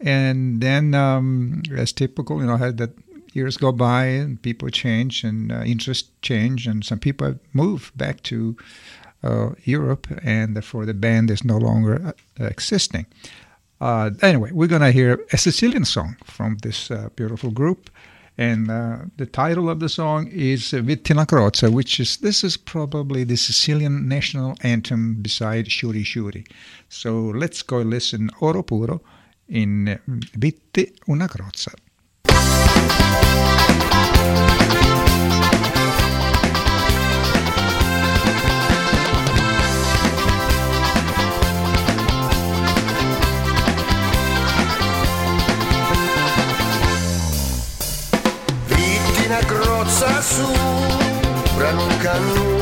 And then, um, as typical, you know, had that years go by and people change and uh, interest change, and some people move back to uh, Europe, and therefore the band is no longer uh, existing. Uh, anyway, we're gonna hear a Sicilian song from this uh, beautiful group, and uh, the title of the song is Vitti 'na Crozza, which is this is probably the Sicilian national anthem beside Ciuri Ciuri. So let's go listen Oro Puro in Vitti una crozza. Vitti una crozza sopra un cannone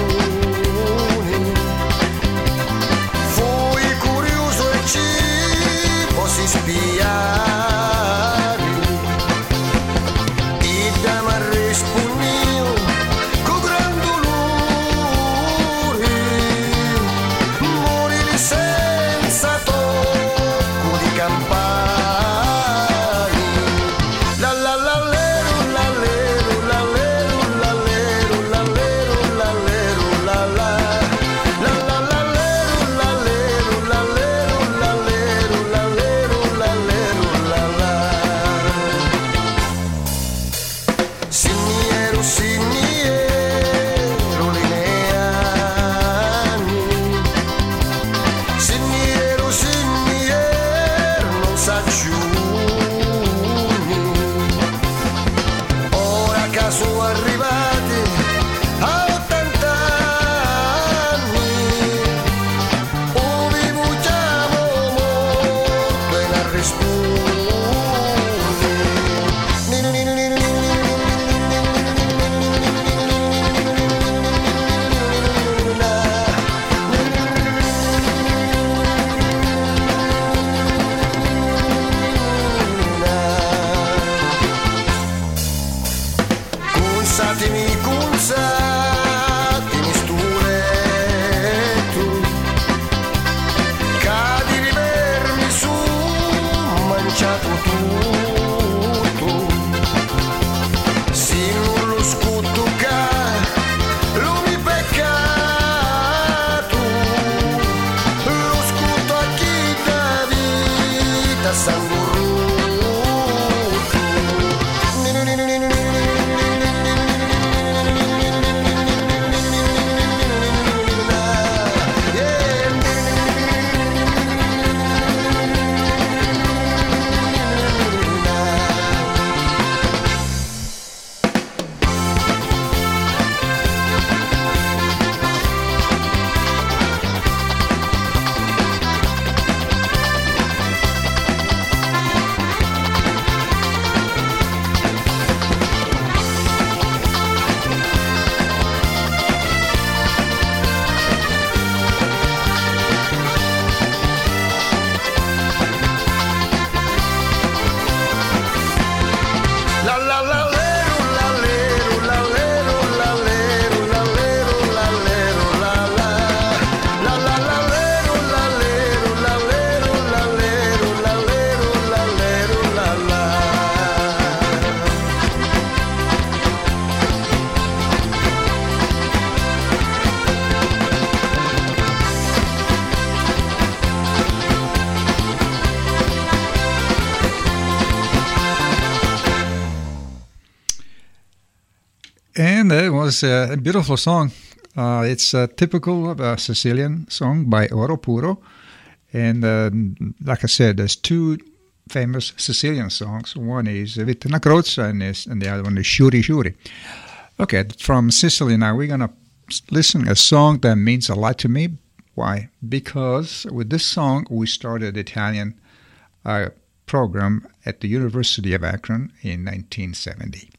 posi spiare. Was a beautiful song. Uh, it's a typical uh, Sicilian song by Oro Puro. And uh, like I said, there's two famous Sicilian songs. One is Vitti 'na Crozza and, is, and the other one is Ciuri Ciuri. Okay, from Sicily now, we're going to listen a song that means a lot to me. Why? Because with this song, we started Italian uh, program at the University of Akron in 1970.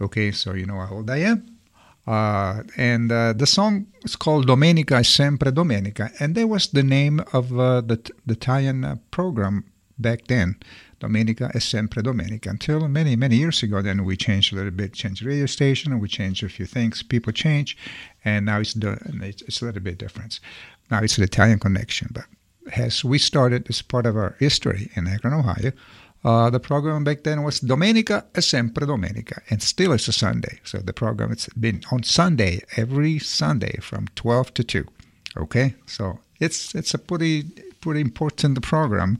Okay, so you know how old I am. Uh, and uh, the song is called Domenica è sempre Domenica, and that was the name of uh, the, the Italian uh, program back then. Domenica è sempre Domenica. Until many, many years ago, then we changed a little bit, changed the radio station, we changed a few things. People change, and now it's, the, it's, it's a little bit different. Now it's an Italian connection, but as we started as part of our history in Akron, Ohio, uh, the program back then was Domenica è sempre Domenica, and still it's a Sunday. So the program it's been on Sunday every Sunday from 12 to 2. Okay, so it's it's a pretty pretty important program.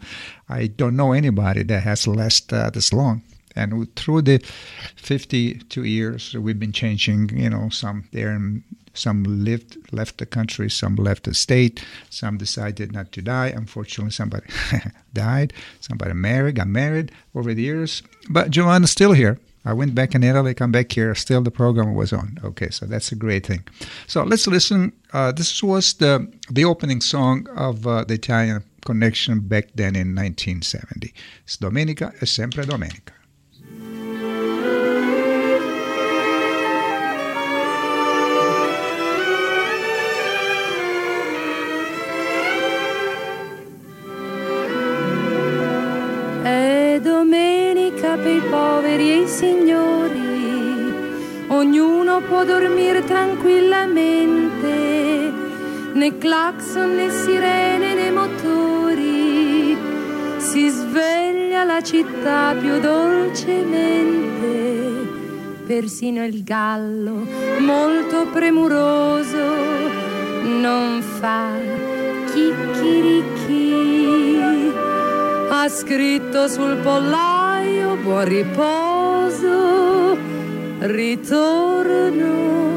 I don't know anybody that has lasted uh, this long. And through the 52 years, we've been changing. You know, some there some lived left the country, some left the state, some decided not to die. Unfortunately, somebody died, somebody married, got married over the years. But Giovanni's still here. I went back in Italy, come back here, still the program was on. Okay, so that's a great thing. So let's listen. Uh, this was the the opening song of uh, the Italian Connection back then in 1970. It's Domenica è sempre Domenica. Tranquillamente, né clacson né sirene né motori, si sveglia la città più dolcemente. Persino il gallo, molto premuroso, non fa chicchirichi. Ha scritto sul pollaio buon riposo, ritorno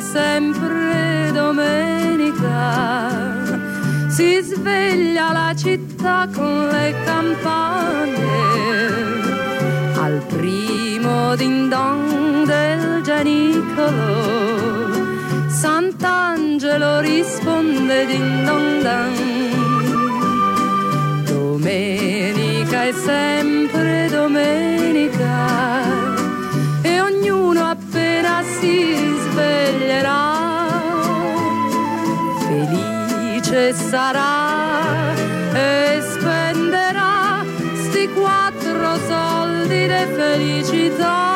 sempre domenica. Si sveglia la città con le campane al primo din don del Gianicolo Sant'Angelo risponde din don dan. Domenica è sempre domenica sarà e spenderà sti quattro soldi di felicità.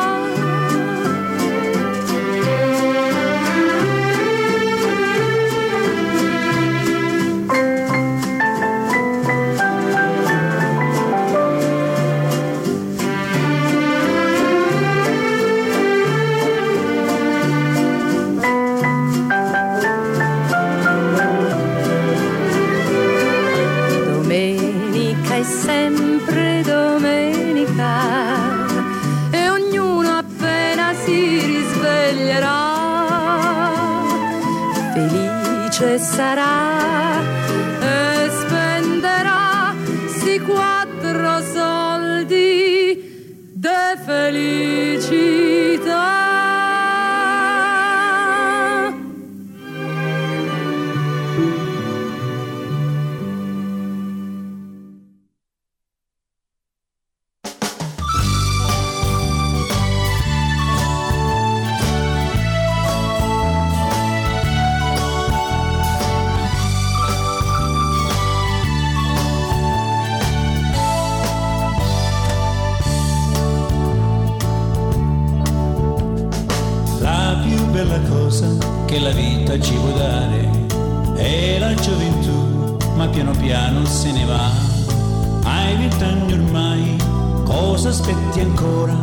Aspetti ancora?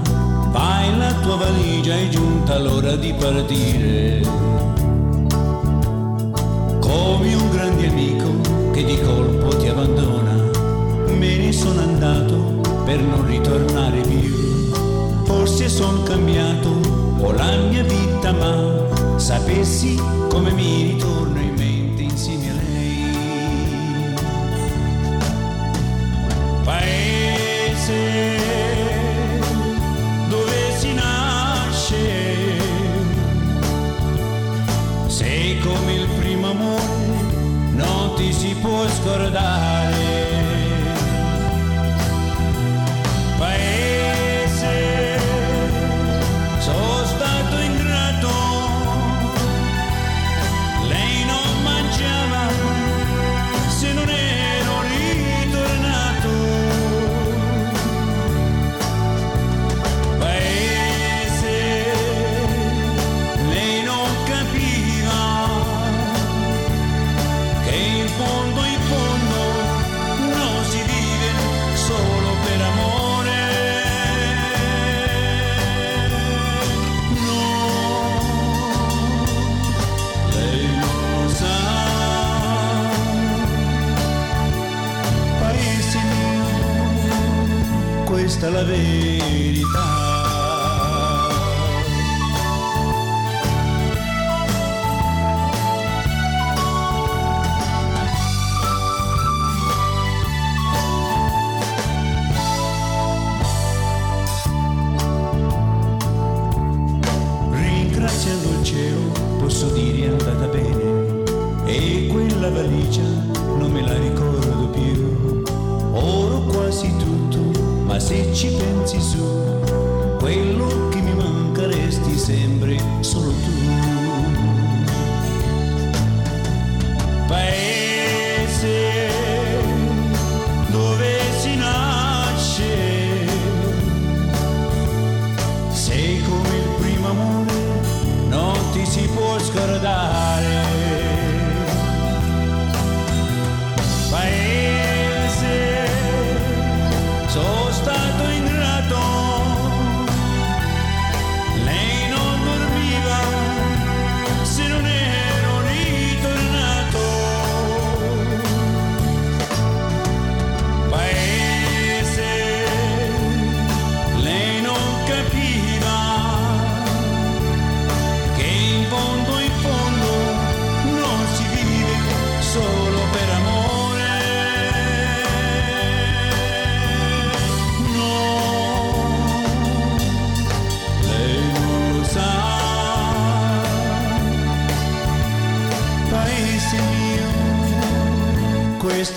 Vai la tua valigia, è giunta l'ora di partire. Come un grande amico che di colpo ti abbandona, me ne sono andato per non ritornare più. Forse son cambiato o la mia vita, ma sapessi come mi ritorno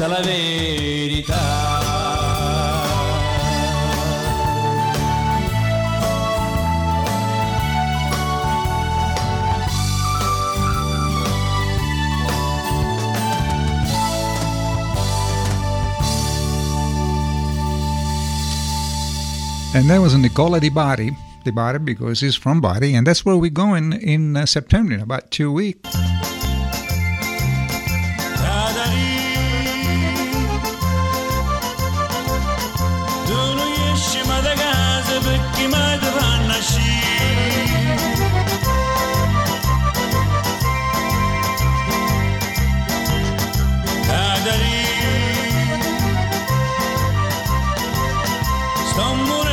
la verità. And that was Nicola Di Bari, Di Bari because he's from Bari, and that's where we're going in uh, September in about two weeks. Sto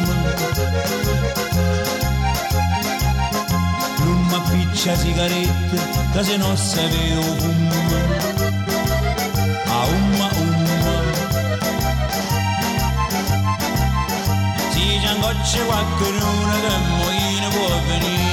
Non mi appiccia sigarette, che se non se veo um. A ah, umma umma. Si c'è qualcuno che muoio può venire.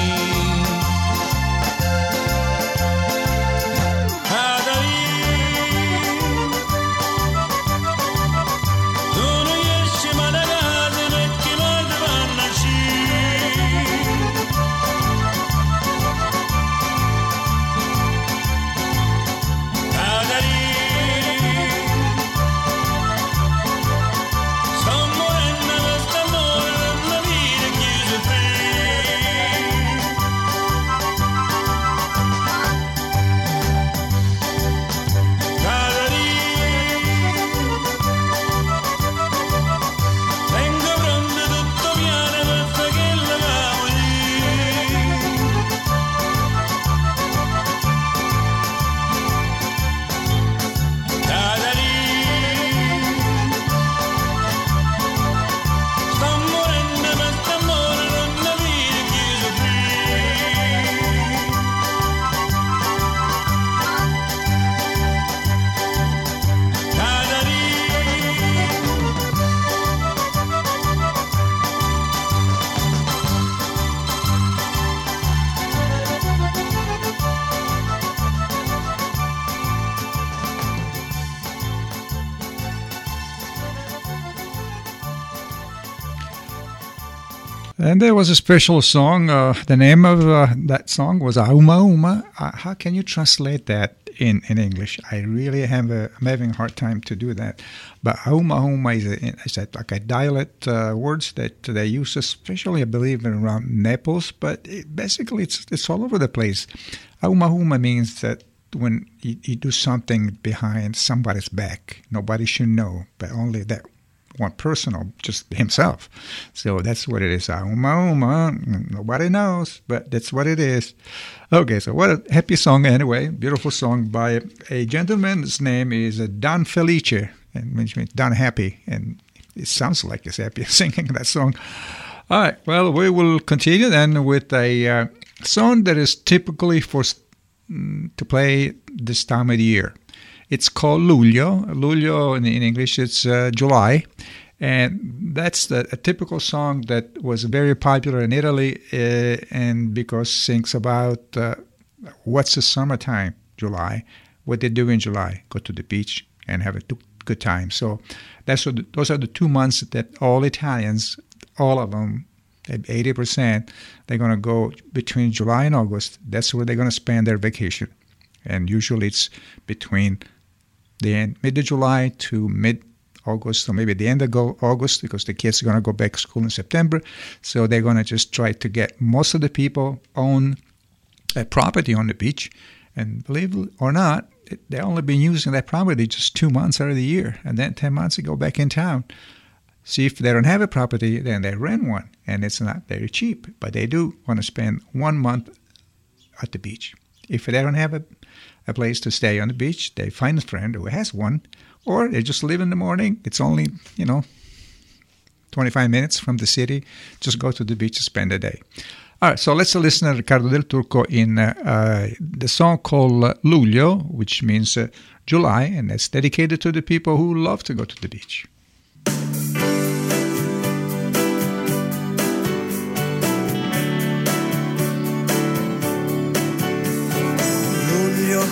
And there was a special song. Uh, the name of uh, that song was Auma Uma. Uh, how can you translate that in, in English? I really have a, I'm having a hard time to do that. But Auma Uma is, a, is that like a dialect uh, words that they use, especially I believe around Naples. But it, basically, it's it's all over the place. Auma Uma means that when you, you do something behind somebody's back, nobody should know, but only that one personal, just himself. So that's what it is. Uma Uma. Nobody knows, but that's what it is. Okay, so what a happy song anyway. Beautiful song by a gentleman. His name is Don Felice, and which means Don Happy, and it sounds like he's happy singing that song. All right, well, we will continue then with a uh, song that is typically for mm, to play this time of the year. It's called Luglio. Luglio in, in English, it's uh, July. And that's the, a typical song that was very popular in Italy, uh, and because sings about uh, what's the summertime, July, what they do in July, go to the beach and have a good time. So that's what the, those are the two months that all Italians, all of them, 80%, they're going to go between July and August. That's where they're going to spend their vacation. and usually it's between the end, mid of July to mid August or maybe the end of August because the kids are going to go back to school in September. So they're going to just try to get most of the people own a property on the beach. And believe it or not, they've only been using that property just two months out of the year. And then 10 months they go back in town. See, if they don't have a property, then they rent one. And it's not very cheap, but they do want to spend one month at the beach. If they don't have a, a place to stay on the beach, they find a friend who has one or they just leave in the morning. It's only, you know, 25 minutes from the city. Just go to the beach and spend a day. All right, so let's listen to Riccardo Del Turco in uh, uh, the song called Luglio, which means uh, July, and it's dedicated to the people who love to go to the beach.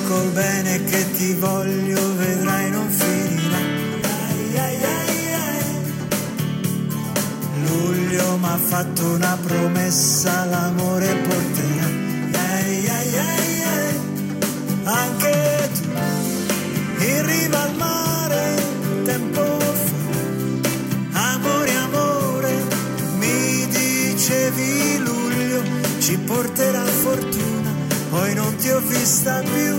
Col bene che ti voglio vedrai non finirà. Luglio m'ha fatto una promessa, l'amore porterà. Anche tu, in riva al mare, tempo fa. Amore, amore, mi dicevi luglio ci porterà fortuna, poi non ti ho vista più.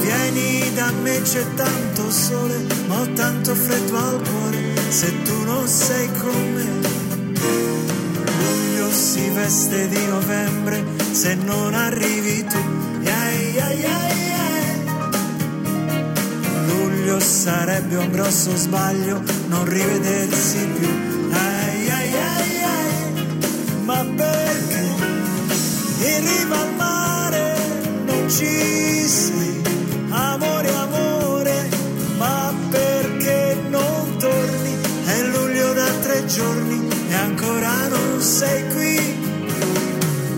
Vieni da me, c'è tanto sole, ma ho tanto freddo al cuore, se tu non sei con me. Luglio si veste di novembre, se non arrivi tu. Ai, ai, ai. Luglio sarebbe un grosso sbaglio non rivedersi più. Ai, ai, ai, ai. Sei? Amore, amore, ma perché non torni? È luglio da tre giorni e ancora non sei qui.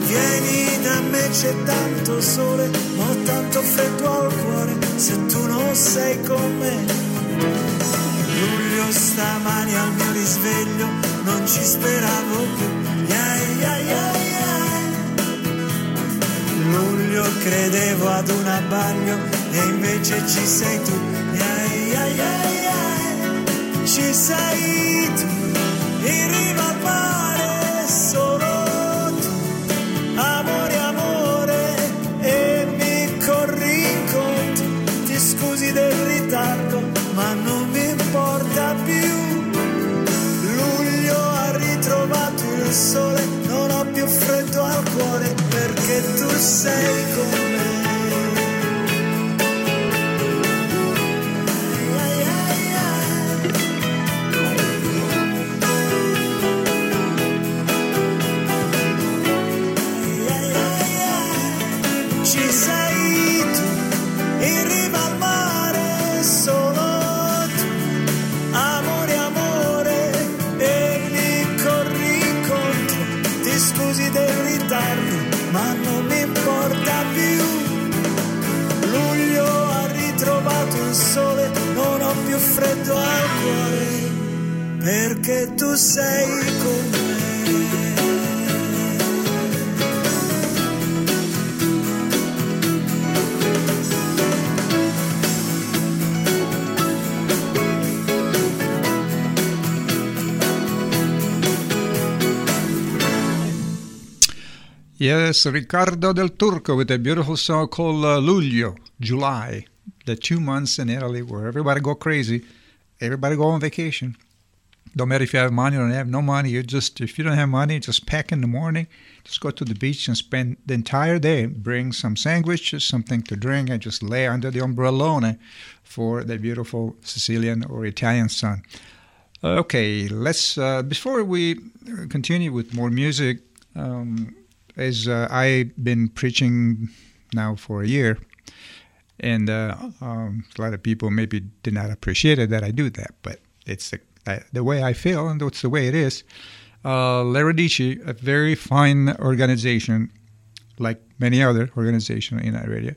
Vieni da me, c'è tanto sole, ho tanto freddo al cuore se tu non sei con me. Luglio stamani al mio risveglio, non ci speravo più. Ai, ai, ai. Luglio credevo ad un abbaglio e invece ci sei tu. Ai, ai, ai. Ci sei tu, in riva al mare, tu perché tu sei con me. Yes, Riccardo Del Turco with a beautiful song called uh, Luglio, July, the two months in Italy where everybody go crazy, everybody go on vacation. Don't matter if you have money or don't have no money. You just if you don't have money, just pack in the morning, just go to the beach and spend the entire day. Bring some sandwiches, something to drink, and just lay under the umbrellone for the beautiful Sicilian or Italian sun. Okay, let's uh, before we continue with more music. Um, as uh, I've been preaching now for a year, and uh, um, a lot of people maybe did not appreciate it that I do that, but it's the, the way I feel, and it's the way it is. Uh, Le Radici, a very fine organization, like many other organizations in area,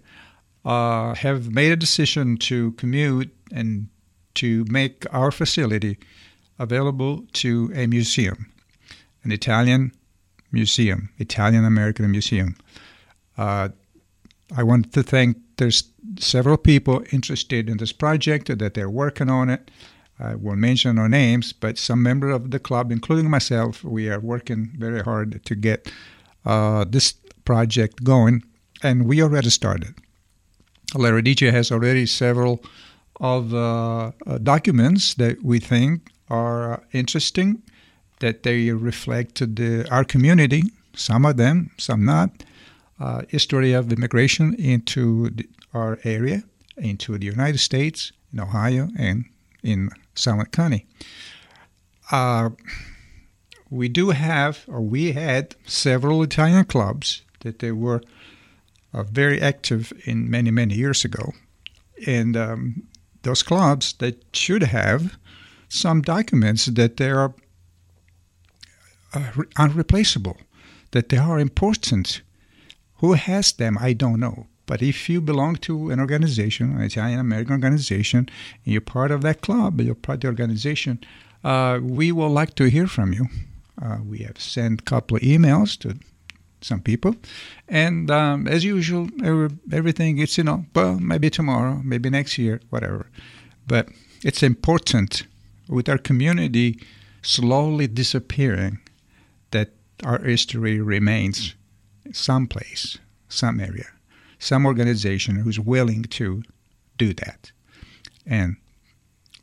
uh, have made a decision to commute and to make our facility available to a museum, an Italian museum, Italian American Museum. Uh, I want to thank there's several people interested in this project that they're working on it. I won't mention no names, but some member of the club, including myself, we are working very hard to get uh, this project going, and we already started. Larry DJ has already several of uh, uh, documents that we think are interesting, that they reflect the, our community, some of them, some not. Uh, history of immigration into the, our area, into the United States, in Ohio, and in Summit County. Uh, we do have, or we had, several Italian clubs that they were uh, very active in many, many years ago. And um, those clubs that should have some documents that they are uh, unreplaceable, that they are important. Who has them? I don't know. But if you belong to an organization, an Italian American organization, and you're part of that club, you're part of the organization, uh, we would like to hear from you. Uh, we have sent a couple of emails to some people, and um, as usual, every, everything it's you know, well, maybe tomorrow, maybe next year, whatever. But it's important with our community slowly disappearing that our history remains someplace, some area, some organization who's willing to do that. And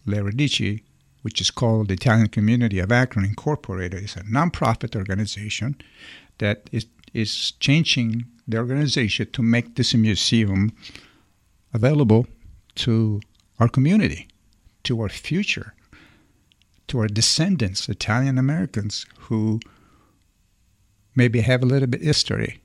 Le Radici, which is called the Italian Community of Akron Incorporated, is a nonprofit organization that is, is changing the organization to make this museum available to our community, to our future, to our descendants, Italian Americans who maybe have a little bit history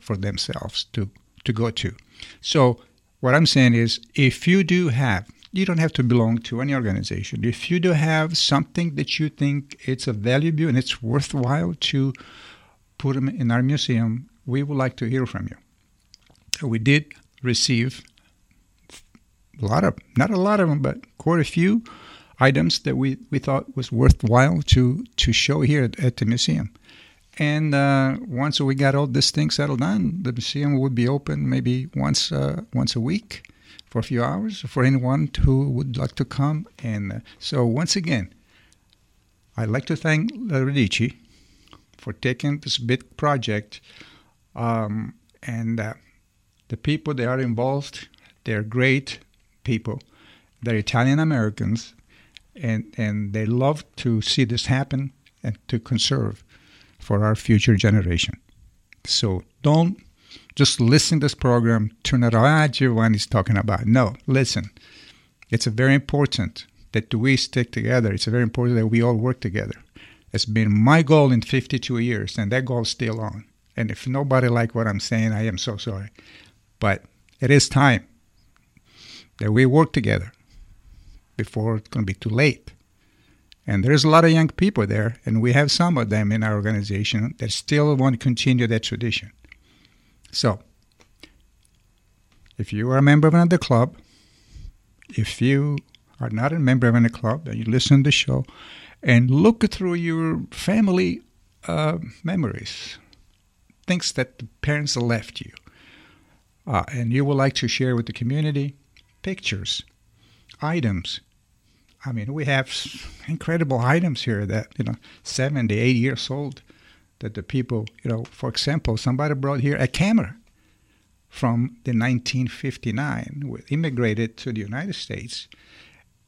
for themselves to, to go to. So what I'm saying is if you do have you don't have to belong to any organization. If you do have something that you think it's a valuable and it's worthwhile to put them in our museum, we would like to hear from you. We did receive a lot of, not a lot of them, but quite a few items that we, we thought was worthwhile to, to show here at, at the museum. And uh, once we got all this thing settled down, the museum would be open maybe once uh, once a week for a few hours for anyone who would like to come. And uh, so once again, I'd like to thank the Radici for taking this big project um, and uh, the people that are involved. They're great people. They're Italian Americans, and and they love to see this happen and to conserve for our future generation. So don't just listen to this program, turn it on, ah, Giovanni's talking about. No, listen. It's very important that we stick together. It's very important that we all work together. It's been my goal in 52 years, and that goal is still on. And if nobody like what I'm saying, I am so sorry. But it is time that we work together before it's going to be too late. And there's a lot of young people there, and we have some of them in our organization that still want to continue that tradition. So, if you are a member of another club, if you are not a member of any club, and you listen to the show, and look through your family uh, memories, things that the parents left you, uh, and you would like to share with the community, pictures, items, I mean, we have incredible items here that, you know, 70, 80 years old that the people, you know, for example, somebody brought here a camera from the 1959, immigrated to the United States,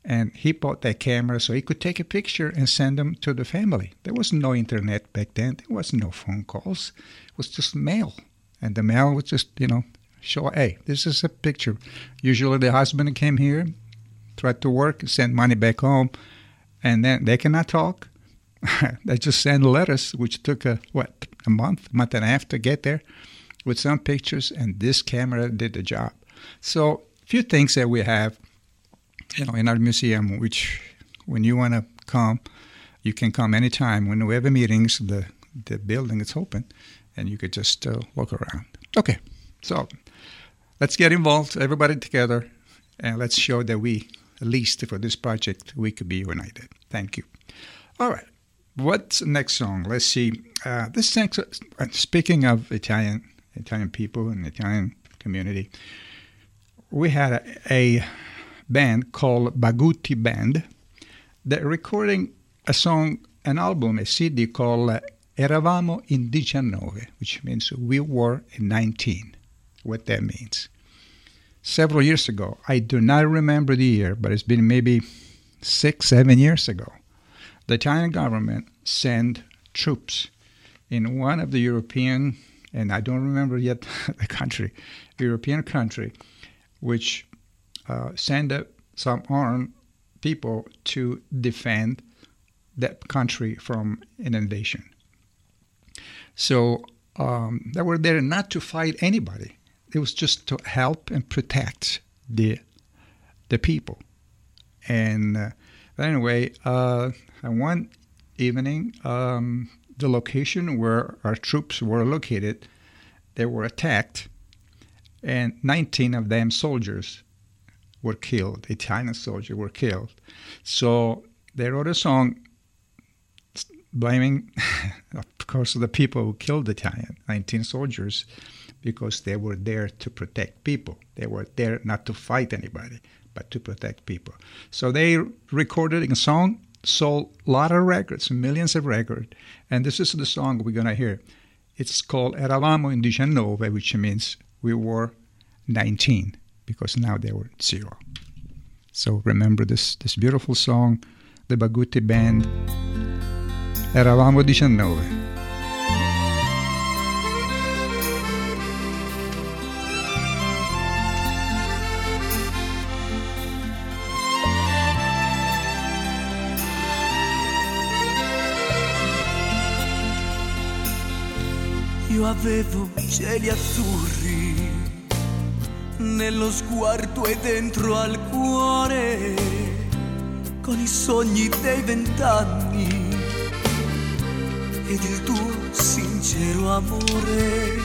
and he bought that camera so he could take a picture and send them to the family. There was no internet back then. There was no phone calls. It was just mail, and the mail was just, you know, show, hey, this is a picture. Usually the husband came here, tried to work, send money back home, and then they cannot talk. they just send letters, which took a what a month, month and a half to get there, with some pictures, and this camera did the job. So, a few things that we have, you know, in our museum, which when you want to come, you can come anytime. When we have meetings, the the building is open, and you could just uh, walk around. Okay, so let's get involved, everybody together, and let's show that we at least for this project, we could be united. Thank you. All right. What's the next song? Let's see. Uh, this next, uh, speaking of Italian Italian people and Italian community. We had a, a band called Bagutti Band that recording a song, an album, a CD called uh, Eravamo in 19, which means we were in 19. What that means. Several years ago, I do not remember the year, but it's been maybe six, seven years ago, the Italian government sent troops in one of the European, and I don't remember yet the country, European country, which uh, sent some armed people to defend that country from invasion. So um, they were there not to fight anybody. It was just to help and protect the the people. And uh, anyway, uh, one evening, um, the location where our troops were located, they were attacked, and 19 of them soldiers were killed. Italian soldiers were killed. So they wrote a song blaming, of course, the people who killed the Italian 19 soldiers because they were there to protect people. They were there not to fight anybody, but to protect people. So they recorded a song, sold a lot of records, millions of records, and this is the song we're going to hear. It's called Eravamo in 19, which means we were 19, because now they were zero. So remember this, this beautiful song, the Bagutti Band, Eravamo 19. Io avevo cieli azzurri nello sguardo e dentro al cuore, con i sogni dei vent'anni ed il tuo sincero amore.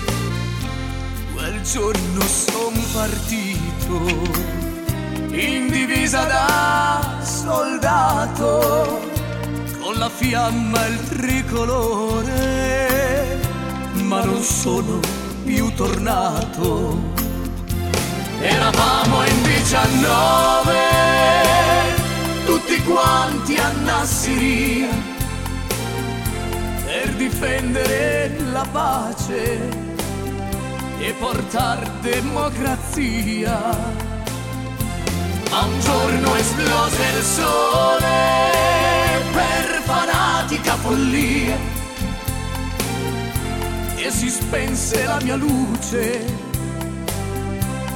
Quel giorno son partito in divisa da soldato con la fiamma e il tricolore, ma non sono più tornato. Eravamo in 19, tutti quanti a Nassiria, per difendere la pace e portare democrazia. Ma un giorno esplose il sole per fanatica follia e si spense la mia luce.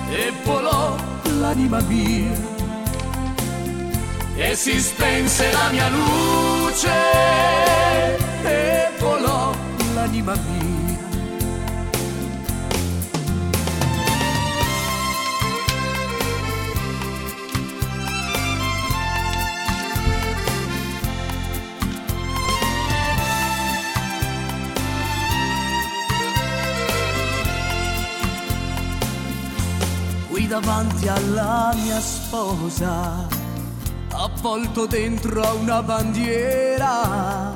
E volò l'anima mia. E si spense la mia luce. E volò l'anima mia davanti alla mia sposa, avvolto dentro a una bandiera,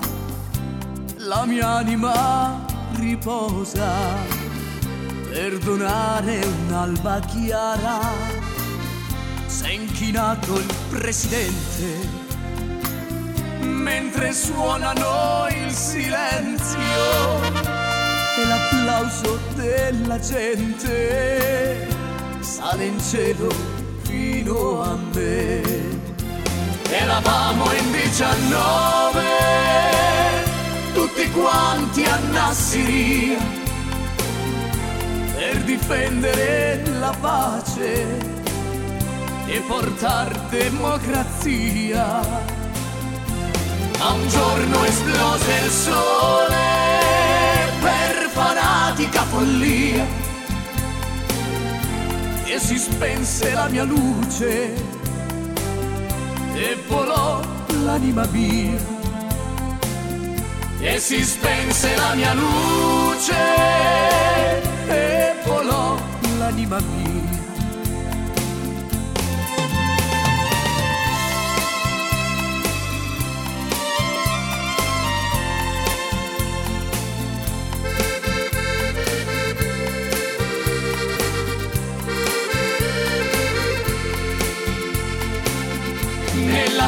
la mia anima riposa per donare un'alba chiara. S'è inchinato il presidente mentre suonano il silenzio e l'applauso della gente sale in cielo fino a me. Eravamo in 19, tutti quanti a Nassiria, per difendere la pace e portare democrazia. Ma un giorno esplose il sole per fanatica follia e si spense la mia luce. E volò l'anima mia e si spense la mia luce. E volò l'anima mia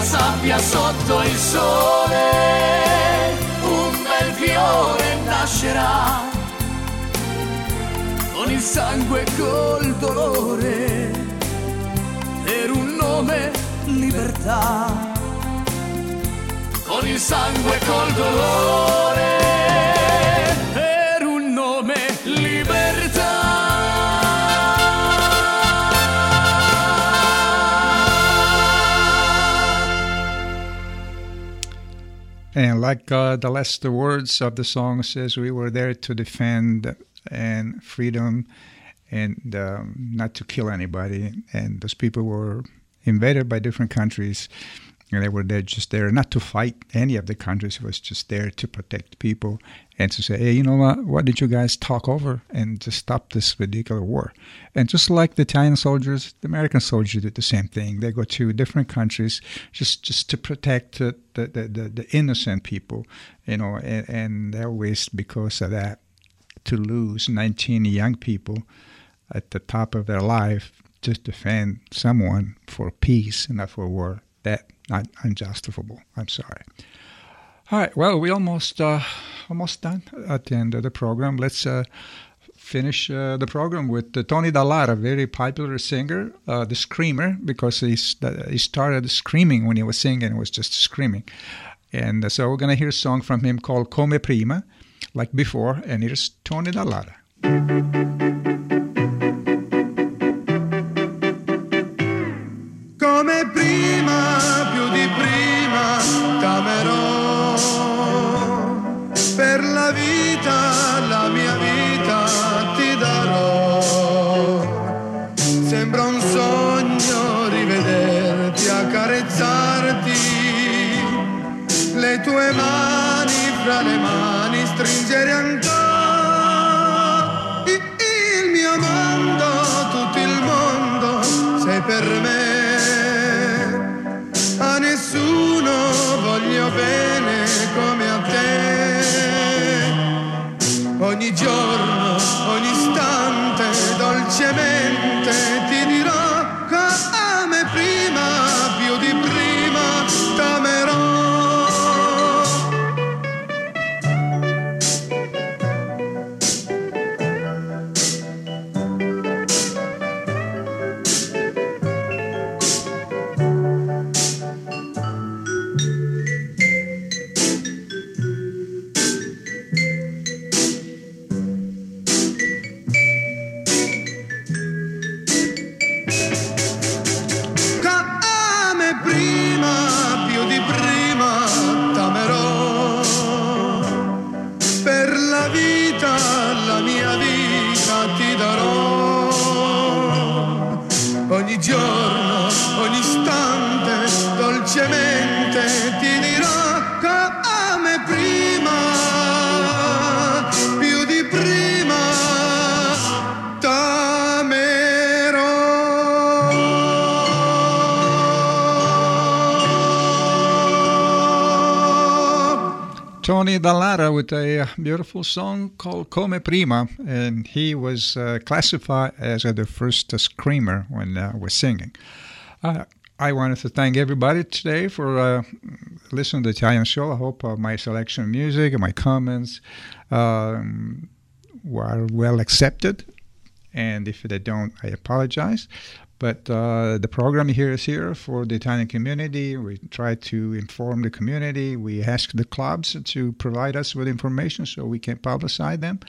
sabbia sotto il sole, un bel fiore nascerà. Con il sangue e col dolore per un nome libertà. Con il sangue e col dolore And like uh, the last words of the song says, we were there to defend and freedom and um, not to kill anybody. And those people were invaded by different countries. And they were there just there not to fight any of the countries. It was just there to protect people and to say, hey, you know what? Why did you guys talk over and just stop this ridiculous war? And just like the Italian soldiers, the American soldiers did the same thing. They go to different countries just just to protect the the, the, the innocent people, you know, and, and they always because of that to lose 19 young people at the top of their life just to defend someone for peace and not for war. That not unjustifiable. I'm sorry. All right. Well, we almost uh, almost done at the end of the program. Let's uh, finish uh, the program with uh, Tony Dallara, very popular singer, uh, the screamer, because he's, he started screaming when he was singing. It was just screaming. And uh, so we're to hear a song from him called Come Prima, like before. And here's Tony Dallara. Tony Dallara with a uh, beautiful song called Come Prima, and he was uh, classified as uh, the first uh, screamer when uh, was singing. Uh, I wanted to thank everybody today for uh, listening to the Italian show. I hope my selection of music and my comments um, were well accepted. And if they don't, I apologize. But uh, the program here is here for the Italian community. We try to inform the community. We ask the clubs to provide us with information so we can publicize them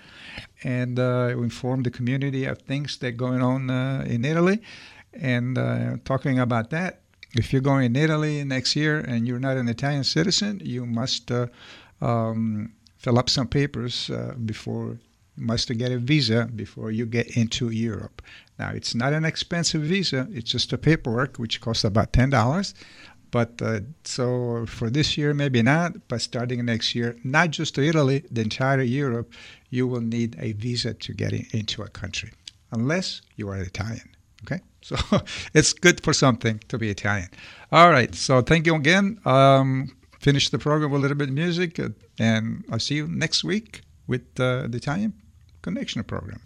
and uh, inform the community of things that are going on uh, in Italy. And uh, talking about that, if you're going in Italy next year and you're not an Italian citizen, you must uh, um, fill up some papers uh, before must get a visa before you get into Europe. Now, it's not an expensive visa; it's just a paperwork which costs about ten dollars. But uh, so for this year, maybe not. But starting next year, not just to Italy, the entire Europe, you will need a visa to get in, into a country, unless you are Italian. Okay, so it's good for something to be Italian. All right, so thank you again. Um, finish the program with a little bit of music, uh, and I'll see you next week with uh, the Italian Connection program.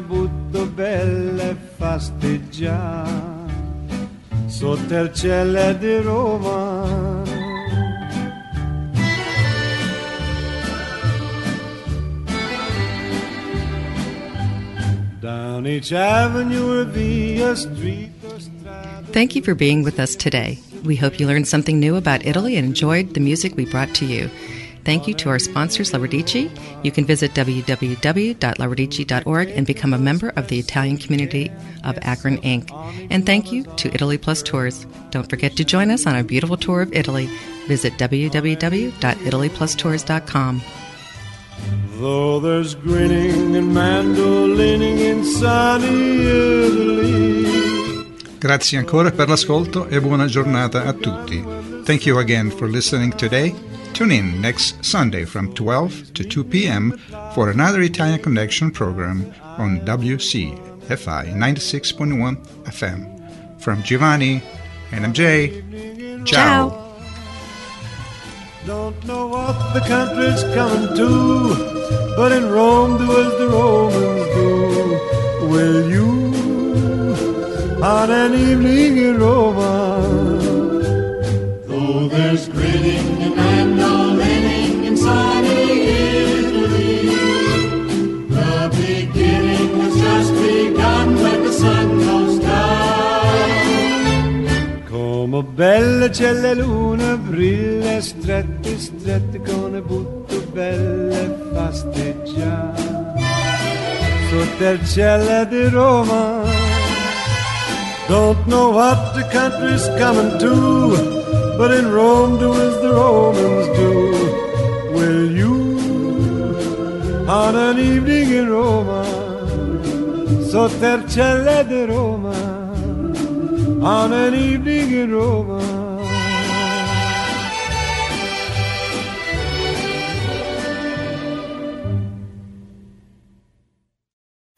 Butto belle fasteggiare. Sotto il cielo di Roma. Down each avenue or via street or strada. Thank you for being with us today. We hope you learned something new about Italy and enjoyed the music we brought to you. Thank you to our sponsors, La Radici. You can visit www.laradici.org and become a member of the Italian community of Akron Inc. And thank you to Italy Plus Tours. Don't forget to join us on a beautiful tour of Italy. Visit www.italyplustours.com. Though there's grinning and mandolining in sunny Italy. Grazie ancora per l'ascolto e buona giornata a tutti. Thank you again for listening today. Tune in next Sunday from 12 to 2 p.m. for another Italian Connection program on WCFI 96.1 FM. From Giovanni and MJ, ciao. Don't know what the country's coming to, but in Rome do as the Romans do. Will you, on an evening in Roma, Though there's grinning belle la luna, brille strette, strette le butto belle fasteggiare. Sotto il cielo di Roma, don't know what the country's coming to, but in Rome do as the Romans do. Will you, on an evening in Roma, Sottercelle di Roma, on an evening in Roma.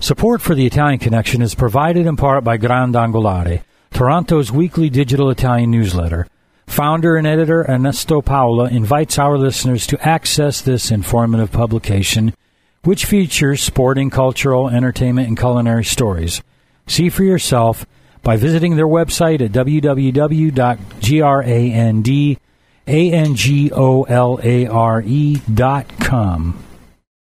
Support for the Italian Connection is provided in part by Grand Angolare, Toronto's weekly digital Italian newsletter. Founder and editor Ernesto Paola invites our listeners to access this informative publication, which features sporting, cultural, entertainment, and culinary stories. See for yourself by visiting their website at www.grandangolare.com.